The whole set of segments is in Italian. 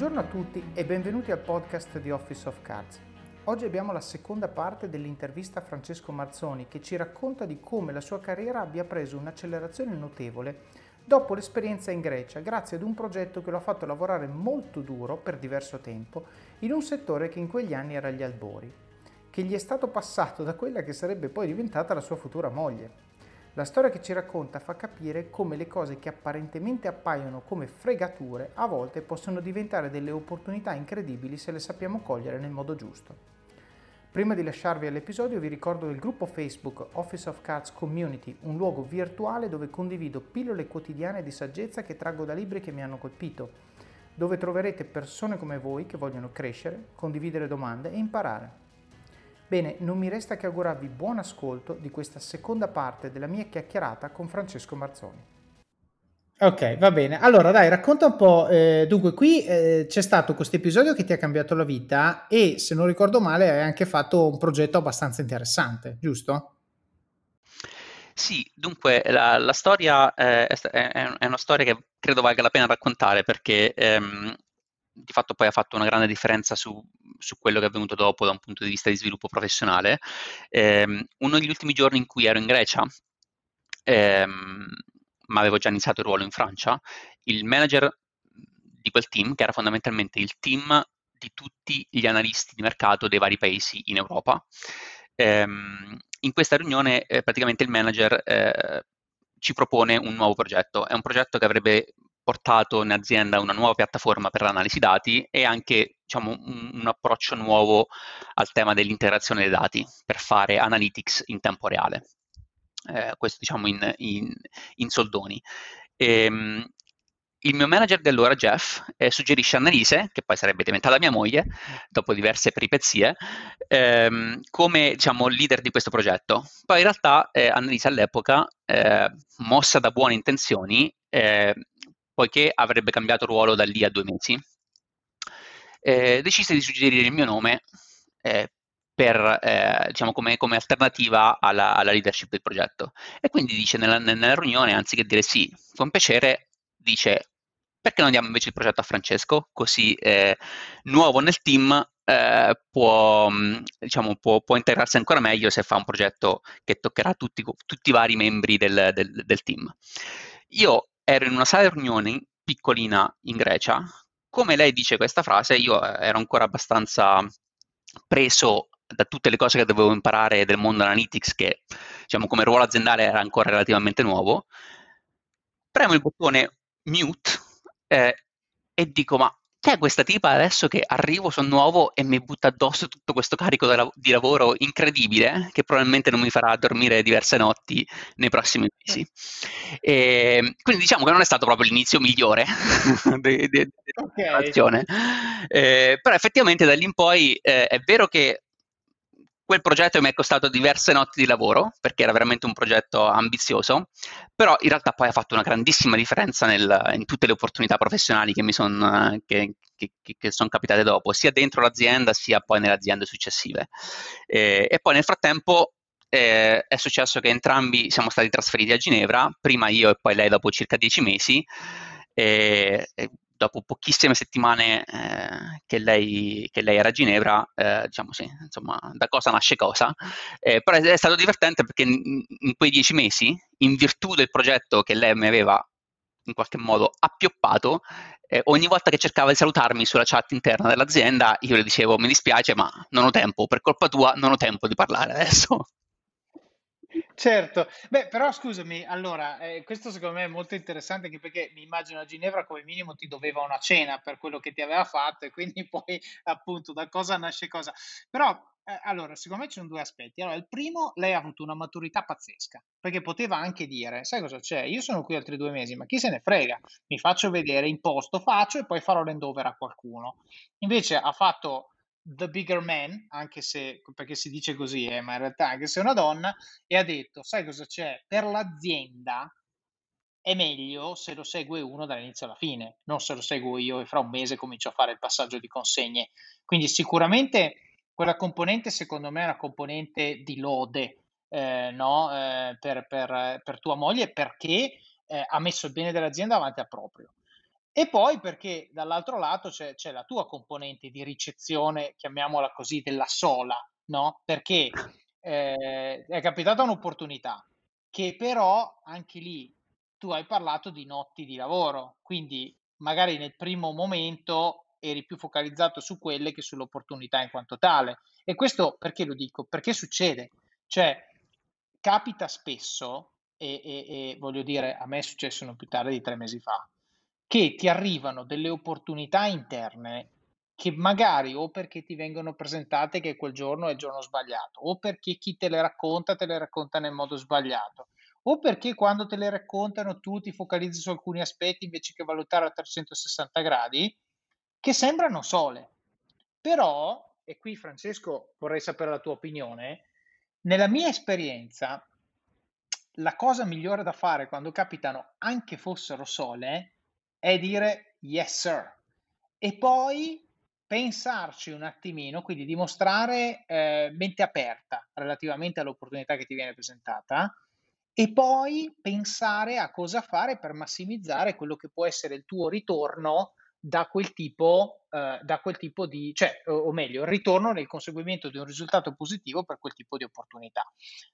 Buongiorno a tutti e benvenuti al podcast di Office of Cards. Oggi abbiamo la seconda parte dell'intervista a Francesco Marzoni che ci racconta di come la sua carriera abbia preso un'accelerazione notevole dopo l'esperienza in Grecia grazie ad un progetto che lo ha fatto lavorare molto duro per diverso tempo in un settore che in quegli anni era agli albori, che gli è stato passato da quella che sarebbe poi diventata la sua futura moglie. La storia che ci racconta fa capire come le cose che apparentemente appaiono come fregature a volte possono diventare delle opportunità incredibili se le sappiamo cogliere nel modo giusto. Prima di lasciarvi all'episodio vi ricordo del gruppo Facebook Office of Cards Community, un luogo virtuale dove condivido pillole quotidiane di saggezza che traggo da libri che mi hanno colpito, dove troverete persone come voi che vogliono crescere, condividere domande e imparare. Bene, non mi resta che augurarvi buon ascolto di questa seconda parte della mia chiacchierata con Francesco Marzoni. Ok, va bene. Allora, dai, racconta un po'. Eh, dunque, qui eh, c'è stato questo episodio che ti ha cambiato la vita e, se non ricordo male, hai anche fatto un progetto abbastanza interessante, giusto? Sì, dunque la, la storia eh, è, è, una storia che credo valga la pena raccontare perché ehm, di fatto poi ha fatto una grande differenza su, su, quello che è avvenuto dopo da un punto di vista di sviluppo professionale. Eh, uno degli ultimi giorni in cui ero in Grecia, ehm, ma avevo già iniziato il ruolo in Francia, il manager di quel team, che era fondamentalmente il team di tutti gli analisti di mercato dei vari paesi in Europa, ehm, in questa riunione eh, praticamente il manager eh, ci propone un nuovo progetto. È un progetto che avrebbe portato in azienda una nuova piattaforma per l'analisi dati e anche diciamo, un, un, approccio nuovo al tema dell'integrazione dei dati per fare analytics in tempo reale. Eh, questo diciamo in, in, in soldoni. Ehm, il mio manager di allora, Jeff, eh, suggerisce Annalise, che poi sarebbe diventata mia moglie, dopo diverse peripezie, ehm, come diciamo, leader di questo progetto. Poi in realtà eh, Annalise all'epoca, eh, mossa da buone intenzioni, eh, poiché avrebbe cambiato ruolo da lì a due mesi, eh, decise di suggerire il mio nome eh, per, eh, diciamo come, come, alternativa alla, alla, leadership del progetto. E quindi dice nella, nella, riunione, anziché dire sì, con piacere, dice perché non diamo invece il progetto a Francesco, così eh, nuovo nel team eh, può, diciamo, può, può, integrarsi ancora meglio se fa un progetto che toccherà tutti, tutti i vari membri del, del, del team. Io ero in una sala di riunioni piccolina in Grecia, come lei dice questa frase, io eh, ero ancora abbastanza preso da tutte le cose che dovevo imparare del mondo analytics, che diciamo come ruolo aziendale era ancora relativamente nuovo. Premo il bottone mute eh, e dico: Ma chi è questa tipa adesso che arrivo, sono nuovo e mi butta addosso tutto questo carico di lavoro incredibile che probabilmente non mi farà dormire diverse notti nei prossimi mesi. E ehm, quindi diciamo che non è stato proprio l'inizio migliore della de, okay. eh, però effettivamente da lì in poi eh, è vero che Quel progetto mi è costato diverse notti di lavoro perché era veramente un progetto ambizioso, però in realtà poi ha fatto una grandissima differenza nel, in tutte le opportunità professionali che mi sono son capitate dopo, sia dentro l'azienda sia poi nelle aziende successive. E, e poi nel frattempo eh, è successo che entrambi siamo stati trasferiti a Ginevra, prima io e poi lei dopo circa dieci mesi. E, e dopo pochissime settimane eh, che, lei, che, lei, era a Ginevra, eh, diciamo sì, insomma, da cosa nasce cosa. Eh, però è stato divertente perché in, in, quei dieci mesi, in virtù del progetto che lei mi aveva in qualche modo appioppato, eh, ogni volta che cercava di salutarmi sulla chat interna dell'azienda, io le dicevo mi dispiace ma non ho tempo, per colpa tua non ho tempo di parlare adesso. Certo, beh, però scusami, allora, eh, questo secondo me è molto interessante anche perché mi immagino a Ginevra come minimo ti doveva una cena per quello che ti aveva fatto e quindi poi appunto da cosa nasce cosa. Però, eh, allora, secondo me ci sono due aspetti. Allora, il primo, lei ha avuto una maturità pazzesca, perché poteva anche dire, sai cosa c'è? Io sono qui altri due mesi, ma chi se ne frega? Mi faccio vedere, imposto, faccio e poi farò l'endover a qualcuno. Invece ha fatto the bigger man, anche se perché si dice così, eh, ma in realtà anche se è una donna, e ha detto: Sai cosa c'è? Per l'azienda è meglio se lo segue uno dall'inizio alla fine, non se lo seguo io e fra un mese comincio a fare il passaggio di consegne. Quindi sicuramente quella componente, secondo me, è una componente di lode eh, no? eh, per, per, per, tua moglie perché eh, ha messo il bene dell'azienda davanti a proprio. E poi perché dall'altro lato c'è, c'è la tua componente di ricezione, chiamiamola così, della sola, no? Perché eh, è capitata un'opportunità che però anche lì tu hai parlato di notti di lavoro, quindi magari nel primo momento eri più focalizzato su quelle che sull'opportunità in quanto tale. E questo perché lo dico? Perché succede? Cioè, capita spesso, e, e, e voglio dire, a me è successo non più tardi di tre mesi fa, che ti arrivano delle opportunità interne che magari o perché ti vengono presentate che quel giorno è il giorno sbagliato, o perché chi te le racconta te le racconta nel modo sbagliato, o perché quando te le raccontano tu ti focalizzi su alcuni aspetti invece che valutare a 360 gradi, che sembrano sole. Però, e qui Francesco vorrei sapere la tua opinione, nella mia esperienza la cosa migliore da fare quando capitano anche fossero sole è dire yes sir e poi pensarci un attimino, quindi dimostrare eh, mente aperta relativamente all'opportunità che ti viene presentata e poi pensare a cosa fare per massimizzare quello che può essere il tuo ritorno da quel tipo, eh, da quel tipo di, cioè, o, o meglio, il ritorno nel conseguimento di un risultato positivo per quel tipo di opportunità.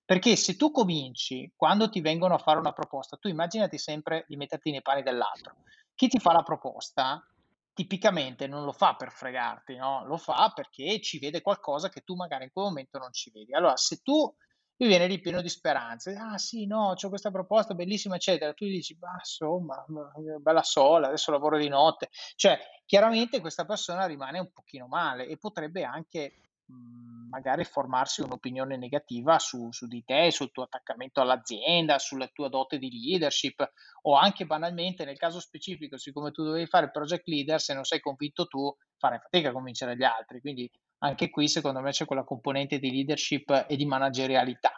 Perché se tu cominci, quando ti vengono a fare una proposta, tu immaginati sempre di metterti nei panni dell'altro. Chi ti fa la proposta tipicamente non lo fa per fregarti, no? Lo fa perché ci vede qualcosa che tu magari in quel momento non ci vedi. Allora, se tu lui viene ripieno di speranze. Ah sì, no, ho questa proposta bellissima, eccetera. Tu gli dici, ma insomma, bella sola, adesso lavoro di notte. Cioè, chiaramente questa persona rimane un pochino male e potrebbe anche magari formarsi un'opinione negativa su, su, di te, sul tuo attaccamento all'azienda, sulla tua dote di leadership o anche banalmente nel caso specifico, siccome tu dovevi fare project leader, se non sei convinto tu, fare fatica a convincere gli altri. Quindi anche qui secondo me c'è quella componente di leadership e di managerialità.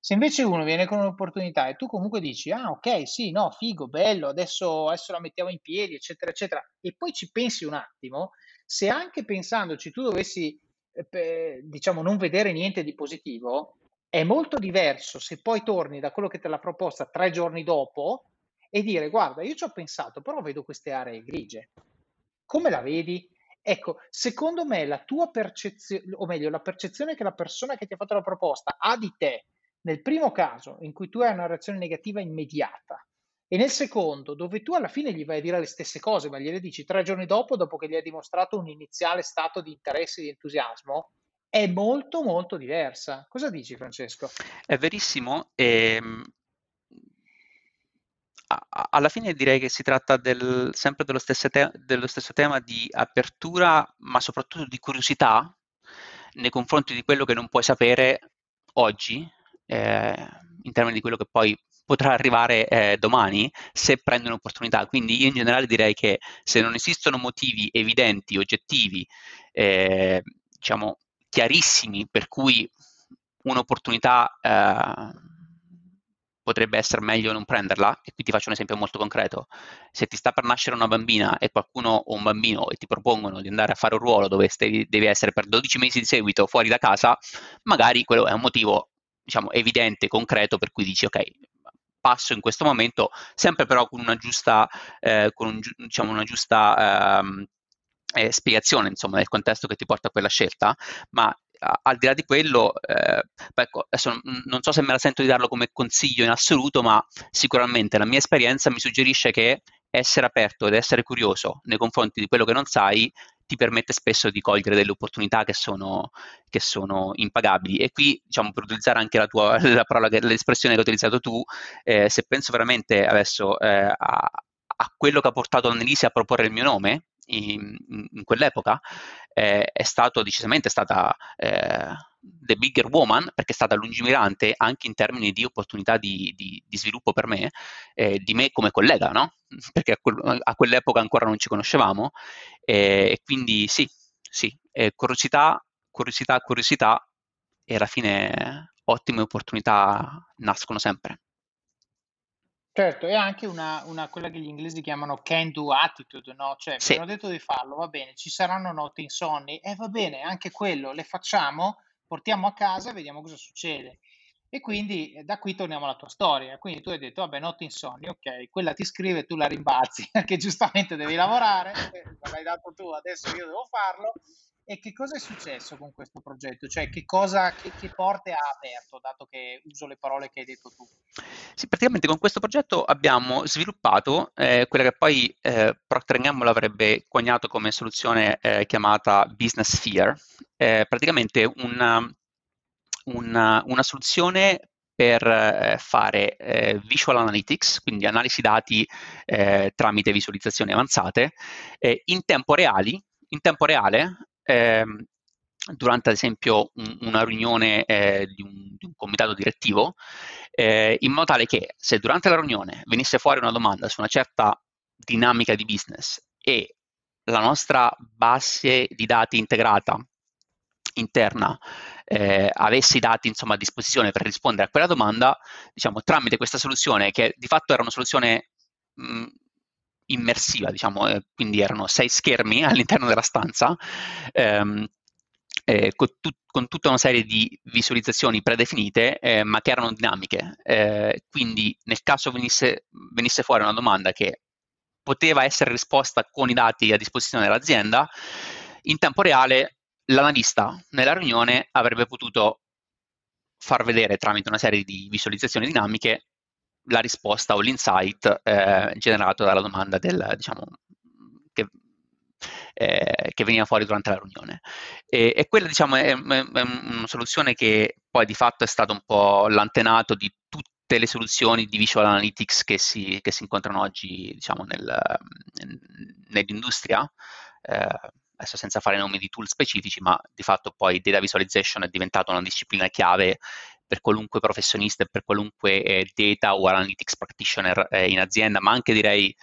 Se invece uno viene con un'opportunità e tu comunque dici, ah ok, sì, no, figo, bello, adesso, adesso la mettiamo in piedi, eccetera, eccetera, e poi ci pensi un attimo, se anche pensandoci tu dovessi, eh, diciamo, non vedere niente di positivo, è molto diverso se poi torni da quello che te l'ha proposta tre giorni dopo e dire, guarda, io ci ho pensato, però vedo queste aree grigie. Come la vedi? Ecco, secondo me la tua percezione, o meglio, la percezione che la persona che ti ha fatto la proposta ha di te, nel primo caso in cui tu hai una reazione negativa immediata, e nel secondo, dove tu alla fine gli vai a dire le stesse cose, ma gliele dici tre giorni dopo, dopo che gli hai dimostrato un iniziale stato di interesse e di entusiasmo, è molto molto diversa. Cosa dici Francesco? È verissimo ehm, alla fine direi che si tratta del, sempre dello stesso, te- dello stesso, tema di apertura, ma soprattutto di curiosità nei confronti di quello che non puoi sapere oggi, eh, in termini di quello che poi potrà arrivare eh, domani se prendi un'opportunità. Quindi io in generale direi che se non esistono motivi evidenti, oggettivi, eh, diciamo chiarissimi per cui un'opportunità eh, potrebbe essere meglio non prenderla. E qui ti faccio un esempio molto concreto. Se ti sta per nascere una bambina e qualcuno o un bambino e ti propongono di andare a fare un ruolo dove devi, devi essere per 12 mesi di seguito fuori da casa, magari quello è un motivo diciamo, evidente, concreto, per cui dici ok, passo in questo momento, sempre però con una giusta, eh, con un, diciamo, una giusta ehm, eh, spiegazione insomma, del contesto che ti porta a quella scelta, ma al di là di quello, eh, ecco, adesso non so se me la sento di darlo come consiglio in assoluto, ma sicuramente la mia esperienza mi suggerisce che essere aperto ed essere curioso nei confronti di quello che non sai ti permette spesso di cogliere delle opportunità che sono, che sono impagabili. E qui, diciamo, per utilizzare anche la tua la parola, l'espressione che hai utilizzato tu, eh, se penso veramente adesso eh, a, a quello che ha portato Annelise a proporre il mio nome, in, in quell'epoca eh, è stato decisamente stata eh, the bigger woman perché è stata lungimirante anche in termini di opportunità di, di, di sviluppo per me, eh, di me come collega, no? Perché a, quel, a, quell'epoca ancora non ci conoscevamo e quindi sì, sì, curiosità, curiosità, curiosità e alla fine ottime opportunità nascono sempre. Certo, è anche una, una, quella che gli inglesi chiamano can do attitude, no? Cioè, sì. abbiamo detto di farlo, va bene, ci saranno notti insonni, e eh, va bene, anche quello, le facciamo, portiamo a casa e vediamo cosa succede. E quindi eh, da qui torniamo alla tua storia. Quindi tu hai detto, vabbè, notte insonni, ok, quella ti scrive, tu la rimbalzi, perché giustamente devi lavorare, l'hai dato tu, adesso io devo farlo. E che cosa è successo con questo progetto? Cioè, che, cosa, che, che porte ha aperto, dato che uso le parole che hai detto tu? Sì, praticamente con questo progetto abbiamo sviluppato eh, quella che poi eh, Procter Gamble avrebbe coniato come soluzione eh, chiamata Business Sphere, eh, praticamente una, una, una soluzione per eh, fare eh, visual analytics, quindi analisi dati eh, tramite visualizzazioni avanzate, eh, in tempo, reali, in tempo reale, ehm, durante ad esempio un, una riunione eh, di un, di, un, comitato direttivo, eh, in modo tale che se durante la riunione venisse fuori una domanda su una certa dinamica di business e la nostra base di dati integrata interna eh, avesse i dati insomma, a disposizione per rispondere a quella domanda, diciamo, tramite questa soluzione, che di fatto era una soluzione mh, immersiva, diciamo, eh, quindi erano sei schermi all'interno della stanza, ehm, eh, con, tu- con, tutta una serie di visualizzazioni predefinite, eh, ma che erano dinamiche. Eh, quindi nel caso venisse, venisse fuori una domanda che poteva essere risposta con i dati a disposizione dell'azienda, in tempo reale l'analista nella riunione avrebbe potuto far vedere tramite una serie di visualizzazioni dinamiche la risposta o l'insight eh, generato dalla domanda del, diciamo, che, eh, che, veniva fuori durante la riunione. E, e quella diciamo, è, è, una soluzione che poi di fatto è stato un po' l'antenato di tutte le soluzioni di visual analytics che si, che si incontrano oggi diciamo, nel, nell'industria. Eh, adesso senza fare nomi di tool specifici, ma di fatto poi data visualization è diventata una disciplina chiave per qualunque professionista e per qualunque eh, data o analytics practitioner eh, in azienda, ma anche direi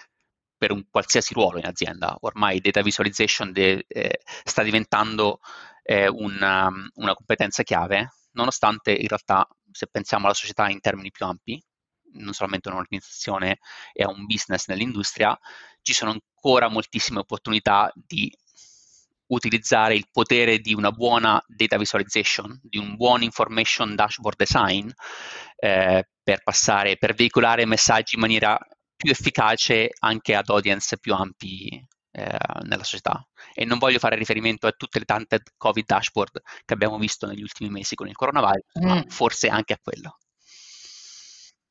per un qualsiasi ruolo in azienda. Ormai data visualization de, eh, sta diventando eh, una, una competenza chiave, nonostante in realtà, se pensiamo alla società in termini più ampi, non solamente un'organizzazione e a un business nell'industria, ci sono ancora moltissime opportunità di utilizzare il potere di una buona data visualization, di un buon information dashboard design eh, per passare, per veicolare messaggi in maniera più efficace anche ad audience più ampi eh, nella società. E non voglio fare riferimento a tutte le tante Covid dashboard che abbiamo visto negli ultimi mesi con il coronavirus, mm. ma forse anche a quello.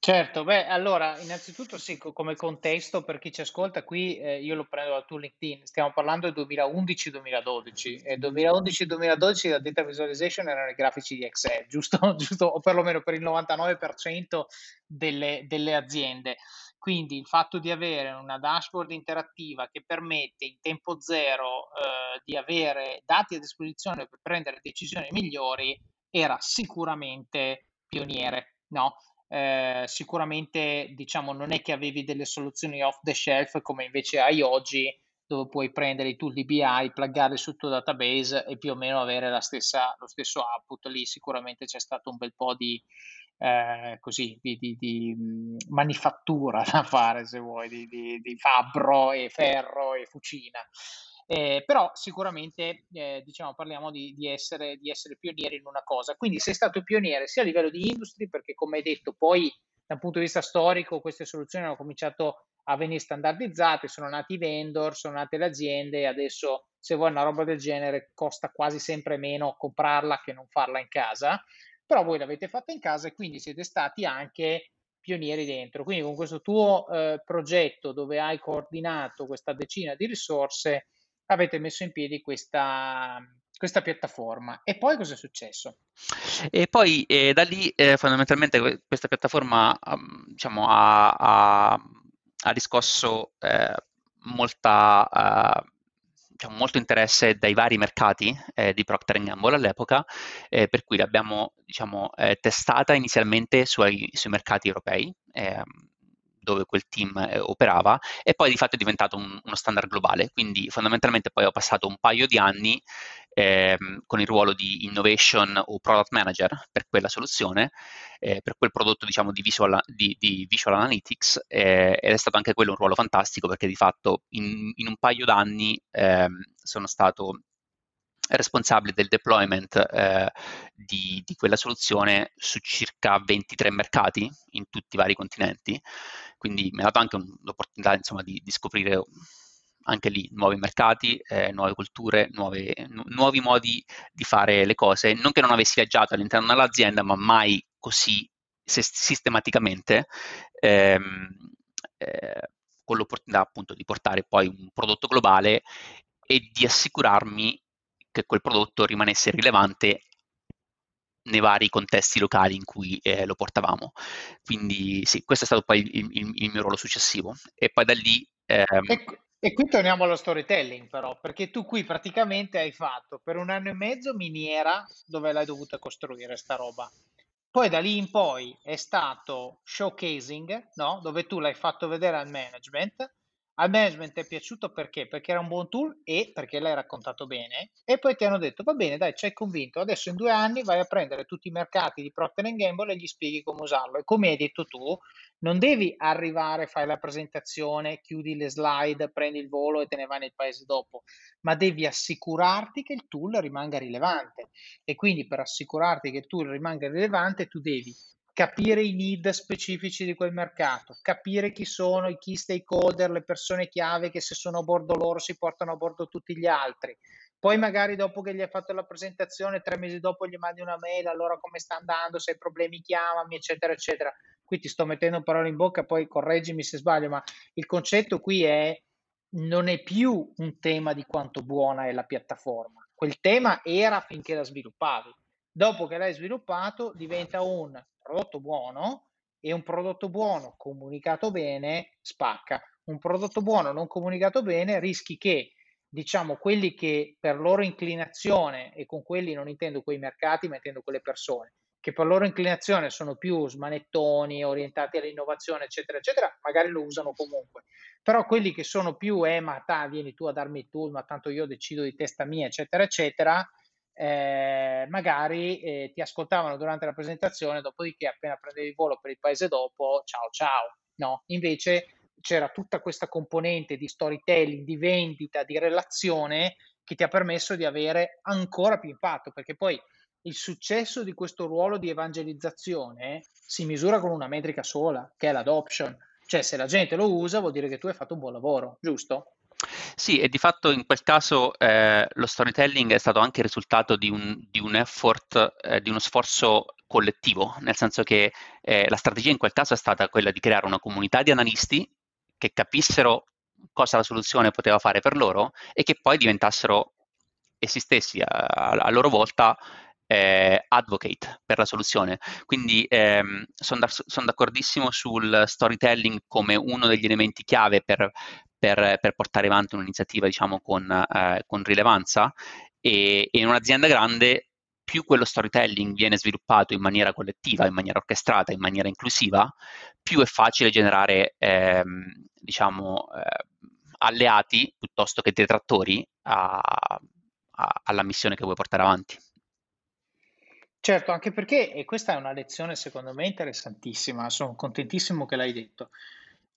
Certo, beh, allora, innanzitutto sì, come contesto per chi ci ascolta, qui eh, io lo prendo dal tuo LinkedIn, stiamo parlando del 2011-2012 e 2011-2012 la data visualization erano i grafici di Excel, giusto? giusto? O perlomeno per il 99% delle, delle aziende. Quindi il fatto di avere una dashboard interattiva che permette in tempo zero eh, di avere dati a disposizione per prendere decisioni migliori era sicuramente pioniere, no? Eh, sicuramente diciamo non è che avevi delle soluzioni off the shelf come invece hai oggi dove puoi prendere i tool di BI, pluggarli sul tuo database e più o meno avere stessa, lo stesso output. Lì sicuramente c'è stato un bel po' di, eh, così, di, di, di, manifattura da fare, se vuoi, di, fabbro e ferro e fucina. Eh, però sicuramente eh, diciamo, parliamo di, di, essere, di, essere, pionieri in una cosa. Quindi sei stato pioniere sia a livello di industry, perché come hai detto, poi dal punto di vista storico queste soluzioni hanno cominciato a venire standardizzate, sono nati i vendor, sono nate le aziende e adesso se vuoi una roba del genere costa quasi sempre meno comprarla che non farla in casa, però voi l'avete fatta in casa e quindi siete stati anche pionieri dentro. Quindi con questo tuo eh, progetto dove hai coordinato questa decina di risorse, avete messo in piedi questa, questa piattaforma. E poi cosa è successo? E poi eh, da lì eh, fondamentalmente questa piattaforma um, diciamo, ha, ha, ha, riscosso eh, molta, uh, diciamo, molto interesse dai vari mercati eh, di Procter Gamble all'epoca, eh, per cui l'abbiamo diciamo, eh, testata inizialmente sui, sui mercati europei ehm, dove quel team eh, operava e poi di fatto è diventato un, uno standard globale. Quindi fondamentalmente poi ho passato un paio di anni ehm, con il ruolo di innovation o product manager per quella soluzione, eh, per quel prodotto diciamo di visual, di, di visual analytics eh, ed è stato anche quello un ruolo fantastico perché di fatto in, in un paio d'anni ehm, sono stato responsabile del deployment eh, di, di, quella soluzione su circa 23 mercati in tutti i vari continenti, quindi mi ha dato anche l'opportunità insomma, di, di scoprire anche lì nuovi mercati, eh, nuove culture, nuove, nu- nuovi modi di fare le cose. Non che non avessi viaggiato all'interno dell'azienda, ma mai così sistematicamente, ehm, eh, con l'opportunità appunto di portare poi un prodotto globale e di assicurarmi che quel prodotto rimanesse rilevante nei vari contesti locali in cui eh, lo portavamo. Quindi sì, questo è stato poi il, il, il mio ruolo successivo. E poi da lì... Ehm... E, e, qui torniamo allo storytelling però, perché tu qui praticamente hai fatto per un anno e mezzo miniera dove l'hai dovuta costruire sta roba. Poi da lì in poi è stato showcasing, no? dove tu l'hai fatto vedere al management al management è piaciuto perché? Perché era un buon tool e perché l'hai raccontato bene e poi ti hanno detto va bene dai ci hai convinto. Adesso in due anni vai a prendere tutti i mercati di Procter Gamble e gli spieghi come usarlo. E come hai detto tu non devi arrivare, fai la presentazione, chiudi le slide, prendi il volo e te ne vai nel paese dopo, ma devi assicurarti che il tool rimanga rilevante. E quindi per assicurarti che il tool rimanga rilevante tu devi capire i need specifici di quel mercato, capire chi sono i key stakeholder, le persone chiave che se sono a bordo loro si portano a bordo tutti gli altri. Poi magari dopo che gli hai fatto la presentazione, tre mesi dopo gli mandi una mail, allora come sta andando, se hai problemi chiamami, eccetera, eccetera. Qui ti sto mettendo parole in bocca, poi correggimi se sbaglio, ma il concetto qui è non è più un tema di quanto buona è la piattaforma. Quel tema era finché la sviluppavi. Dopo che l'hai sviluppato diventa un prodotto buono e un prodotto buono comunicato bene spacca. Un prodotto buono non comunicato bene rischi che diciamo quelli che per loro inclinazione e con quelli non intendo quei mercati ma intendo quelle persone che per loro inclinazione sono più smanettoni, orientati all'innovazione, eccetera, eccetera, magari lo usano comunque. Però quelli che sono più, eh, ma ta, vieni tu a darmi il tool, ma tanto io decido di testa mia, eccetera, eccetera, eh, magari eh, ti ascoltavano durante la presentazione, dopodiché appena prendevi il volo per il paese dopo, ciao ciao. No, invece c'era tutta questa componente di storytelling, di vendita, di relazione che ti ha permesso di avere ancora più impatto, perché poi il successo di questo ruolo di evangelizzazione si misura con una metrica sola, che è l'adoption. Cioè, se la gente lo usa, vuol dire che tu hai fatto un buon lavoro, giusto? Sì, e di fatto in quel caso eh, lo storytelling è stato anche il risultato di un, di un effort, eh, di uno sforzo collettivo, nel senso che eh, la strategia in quel caso è stata quella di creare una comunità di analisti che capissero cosa la soluzione poteva fare per loro e che poi diventassero essi stessi a, a loro volta eh, advocate per la soluzione. Quindi ehm, sono da, son d'accordissimo sul storytelling come uno degli elementi chiave per, per, per portare avanti un'iniziativa diciamo, con, eh, con rilevanza e, e in un'azienda grande più quello storytelling viene sviluppato in maniera collettiva, in maniera orchestrata, in maniera inclusiva, più è facile generare ehm, diciamo, eh, alleati piuttosto che detrattori a, a, alla missione che vuoi portare avanti. Certo, anche perché, e questa è una lezione secondo me interessantissima, sono contentissimo che l'hai detto.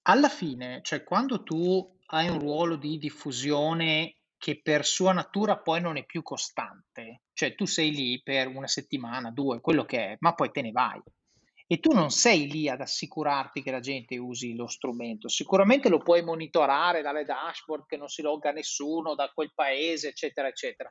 Alla fine, cioè quando tu hai un ruolo di diffusione che per sua natura poi non è più costante, cioè tu sei lì per una settimana, due, quello che è, ma poi te ne vai. E tu non sei lì ad assicurarti che la gente usi lo strumento. Sicuramente lo puoi monitorare dalle dashboard che non si logga nessuno da quel paese, eccetera, eccetera.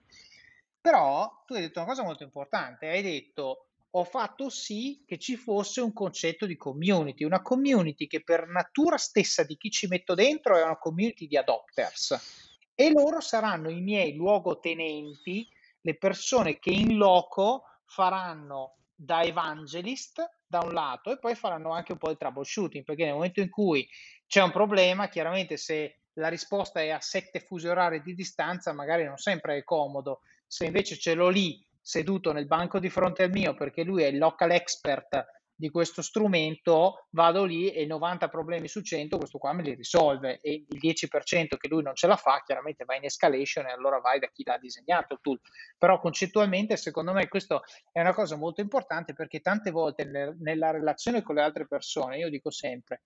Però tu hai detto una cosa molto importante, hai detto ho fatto sì che ci fosse un concetto di community, una community che per natura stessa di chi ci metto dentro è una community di adopters e loro saranno i miei luogotenenti, le persone che in loco faranno da evangelist da un lato e poi faranno anche un po' di troubleshooting perché nel momento in cui c'è un problema, chiaramente se la risposta è a sette fusi orari di distanza, magari non sempre è comodo. Se invece ce l'ho lì seduto nel banco di fronte al mio perché lui è il local expert di questo strumento, vado lì e 90 problemi su 100 questo qua me li risolve e il 10% che lui non ce la fa chiaramente va in escalation e allora vai da chi l'ha disegnato il tool. Però concettualmente secondo me questo è una cosa molto importante perché tante volte nel, nella relazione con le altre persone, io dico sempre,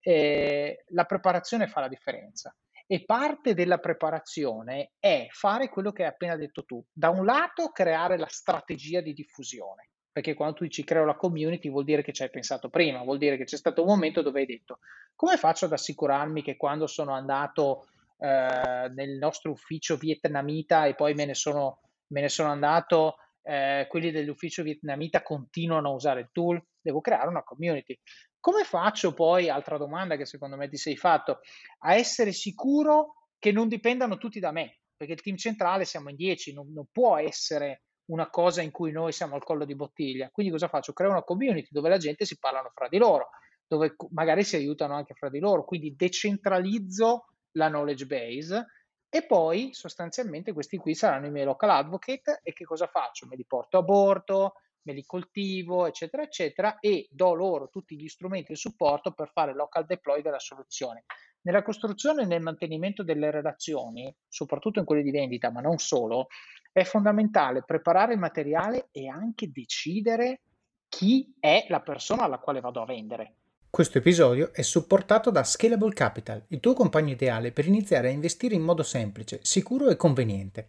eh, la preparazione fa la differenza E parte della preparazione è fare quello che hai appena detto tu. Da un lato creare la strategia di diffusione, perché quando tu dici creo la community vuol dire che ci hai pensato prima, vuol dire che c'è stato un momento dove hai detto come faccio ad assicurarmi che quando sono andato eh, nel nostro ufficio vietnamita e poi me ne sono, me ne sono andato, eh, quelli dell'ufficio vietnamita continuano a usare il tool, devo creare una community. Come faccio poi, altra domanda che secondo me ti sei fatto, a essere sicuro che non dipendano tutti da me? Perché il team centrale siamo in 10, non, non può essere una cosa in cui noi siamo al collo di bottiglia. Quindi cosa faccio? Creo una community dove la gente si parlano fra di loro, dove magari si aiutano anche fra di loro. Quindi decentralizzo la knowledge base e poi sostanzialmente questi qui saranno i miei local advocate e che cosa faccio? Me li porto a bordo, me li coltivo, eccetera, eccetera, e do loro tutti gli strumenti e supporto per fare local deploy della soluzione. Nella costruzione e nel mantenimento delle relazioni, soprattutto in quelle di vendita, ma non solo, è fondamentale preparare il materiale e anche decidere chi è la persona alla quale vado a vendere. Questo episodio è supportato da Scalable Capital, il tuo compagno ideale per iniziare a investire in modo semplice, sicuro e conveniente.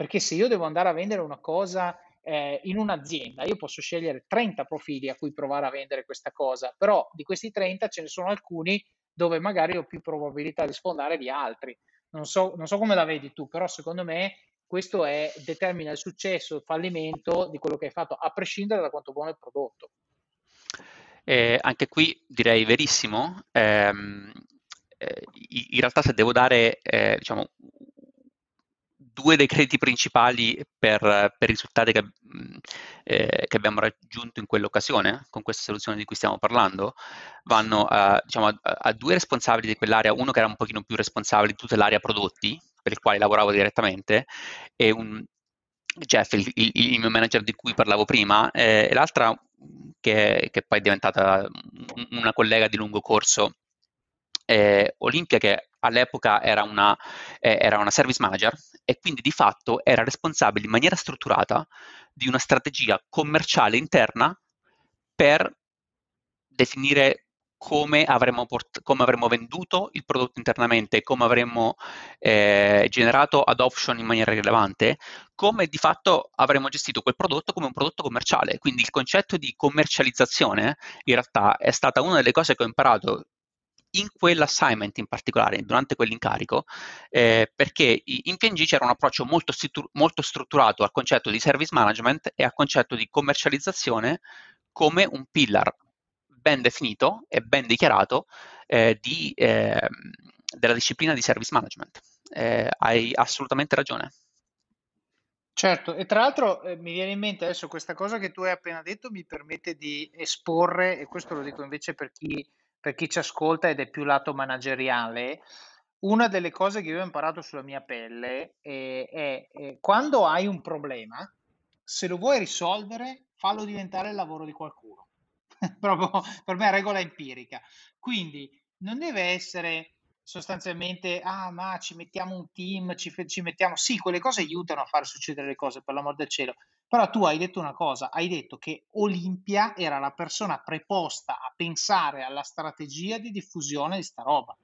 Perché se io devo andare a vendere una cosa eh, in un'azienda, io posso scegliere 30 profili a cui provare a vendere questa cosa, però di questi 30 ce ne sono alcuni dove magari ho più probabilità di sfondare di altri. Non so, non so come la vedi tu, però secondo me questo è, determina il successo, il fallimento di quello che hai fatto, a prescindere da quanto buono è il prodotto. Eh, anche qui direi verissimo. Eh, in realtà se devo dare eh, diciamo, due dei crediti principali per, per i risultati che, eh, che, abbiamo raggiunto in quell'occasione, con questa soluzione di cui stiamo parlando, vanno a, diciamo, a, a, due responsabili di quell'area, uno che era un pochino più responsabile di tutta l'area prodotti, per il quale lavoravo direttamente, e un Jeff, il, il, il mio manager di cui parlavo prima, eh, e l'altra che, che poi è diventata una collega di lungo corso eh, Olimpia che all'epoca era una, eh, era una service manager e quindi di fatto era responsabile in maniera strutturata di una strategia commerciale interna per definire come avremmo, port- come avremmo venduto il prodotto internamente, come avremmo eh, generato adoption in maniera rilevante, come di fatto avremmo gestito quel prodotto come un prodotto commerciale. Quindi il concetto di commercializzazione in realtà è stata una delle cose che ho imparato in quell'assignment in particolare, durante quell'incarico, eh, perché in PNG c'era un approccio molto, molto strutturato al concetto di service management e al concetto di commercializzazione come un pillar ben definito e ben dichiarato eh, di, eh, della disciplina di service management. Eh, hai assolutamente ragione. Certo, e tra l'altro eh, mi viene in mente adesso questa cosa che tu hai appena detto mi permette di esporre, e questo lo dico invece per chi per chi ci ascolta ed è più lato manageriale, una delle cose che io ho imparato sulla mia pelle è, è, è quando hai un problema, se lo vuoi risolvere, fallo diventare il lavoro di qualcuno. Proprio per me è regola empirica. Quindi non deve essere sostanzialmente, ah, ma ci mettiamo un team, ci, ci mettiamo. Sì, quelle cose aiutano a far succedere le cose, per l'amor del cielo. Però tu hai detto una cosa, hai detto che Olimpia era la persona preposta a pensare alla strategia di diffusione di sta roba.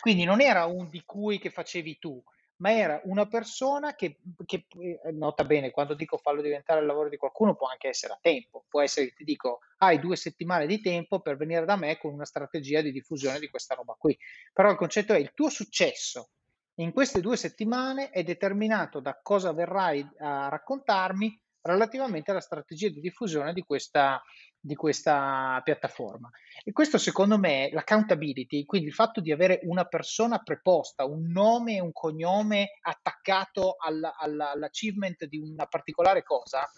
Quindi non era un di cui che facevi tu, ma era una persona che, che, eh, nota bene, quando dico farlo diventare il lavoro di qualcuno può anche essere a tempo, può essere che ti dico hai due settimane di tempo per venire da me con una strategia di diffusione di questa roba qui, però il concetto è il tuo successo in queste due settimane è determinato da cosa verrai a raccontarmi relativamente alla strategia di diffusione di questa, di questa piattaforma. E questo secondo me, l'accountability, quindi il fatto di avere una persona preposta, un nome e un cognome attaccato all, all, all'achievement di una particolare cosa,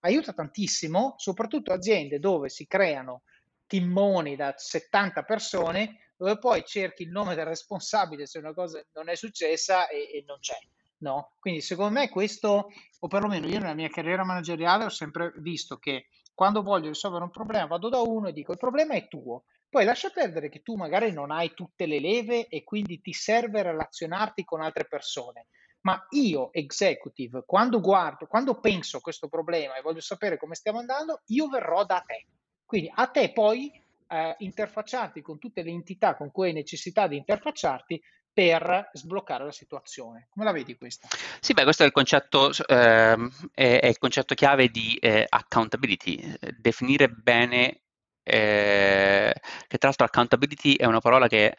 aiuta tantissimo, soprattutto aziende dove si creano timmoni da 70 persone, dove poi cerchi il nome del responsabile se una cosa non è successa e, e non c'è. No? Quindi secondo me questo, o perlomeno io nella mia carriera manageriale ho sempre visto che quando voglio risolvere un problema vado da uno e dico il problema è tuo, poi lascia perdere che tu magari non hai tutte le leve e quindi ti serve relazionarti con altre persone. Ma io, executive, quando guardo, quando penso a questo problema e voglio sapere come stiamo andando, io verrò da te. Quindi a te poi eh, interfacciarti con tutte le entità con cui hai necessità di interfacciarti per sbloccare la situazione. Come la vedi questa? Sì, beh, questo è il concetto, eh, è, è, il concetto chiave di eh, accountability, definire bene, eh, che tra l'altro accountability è una parola che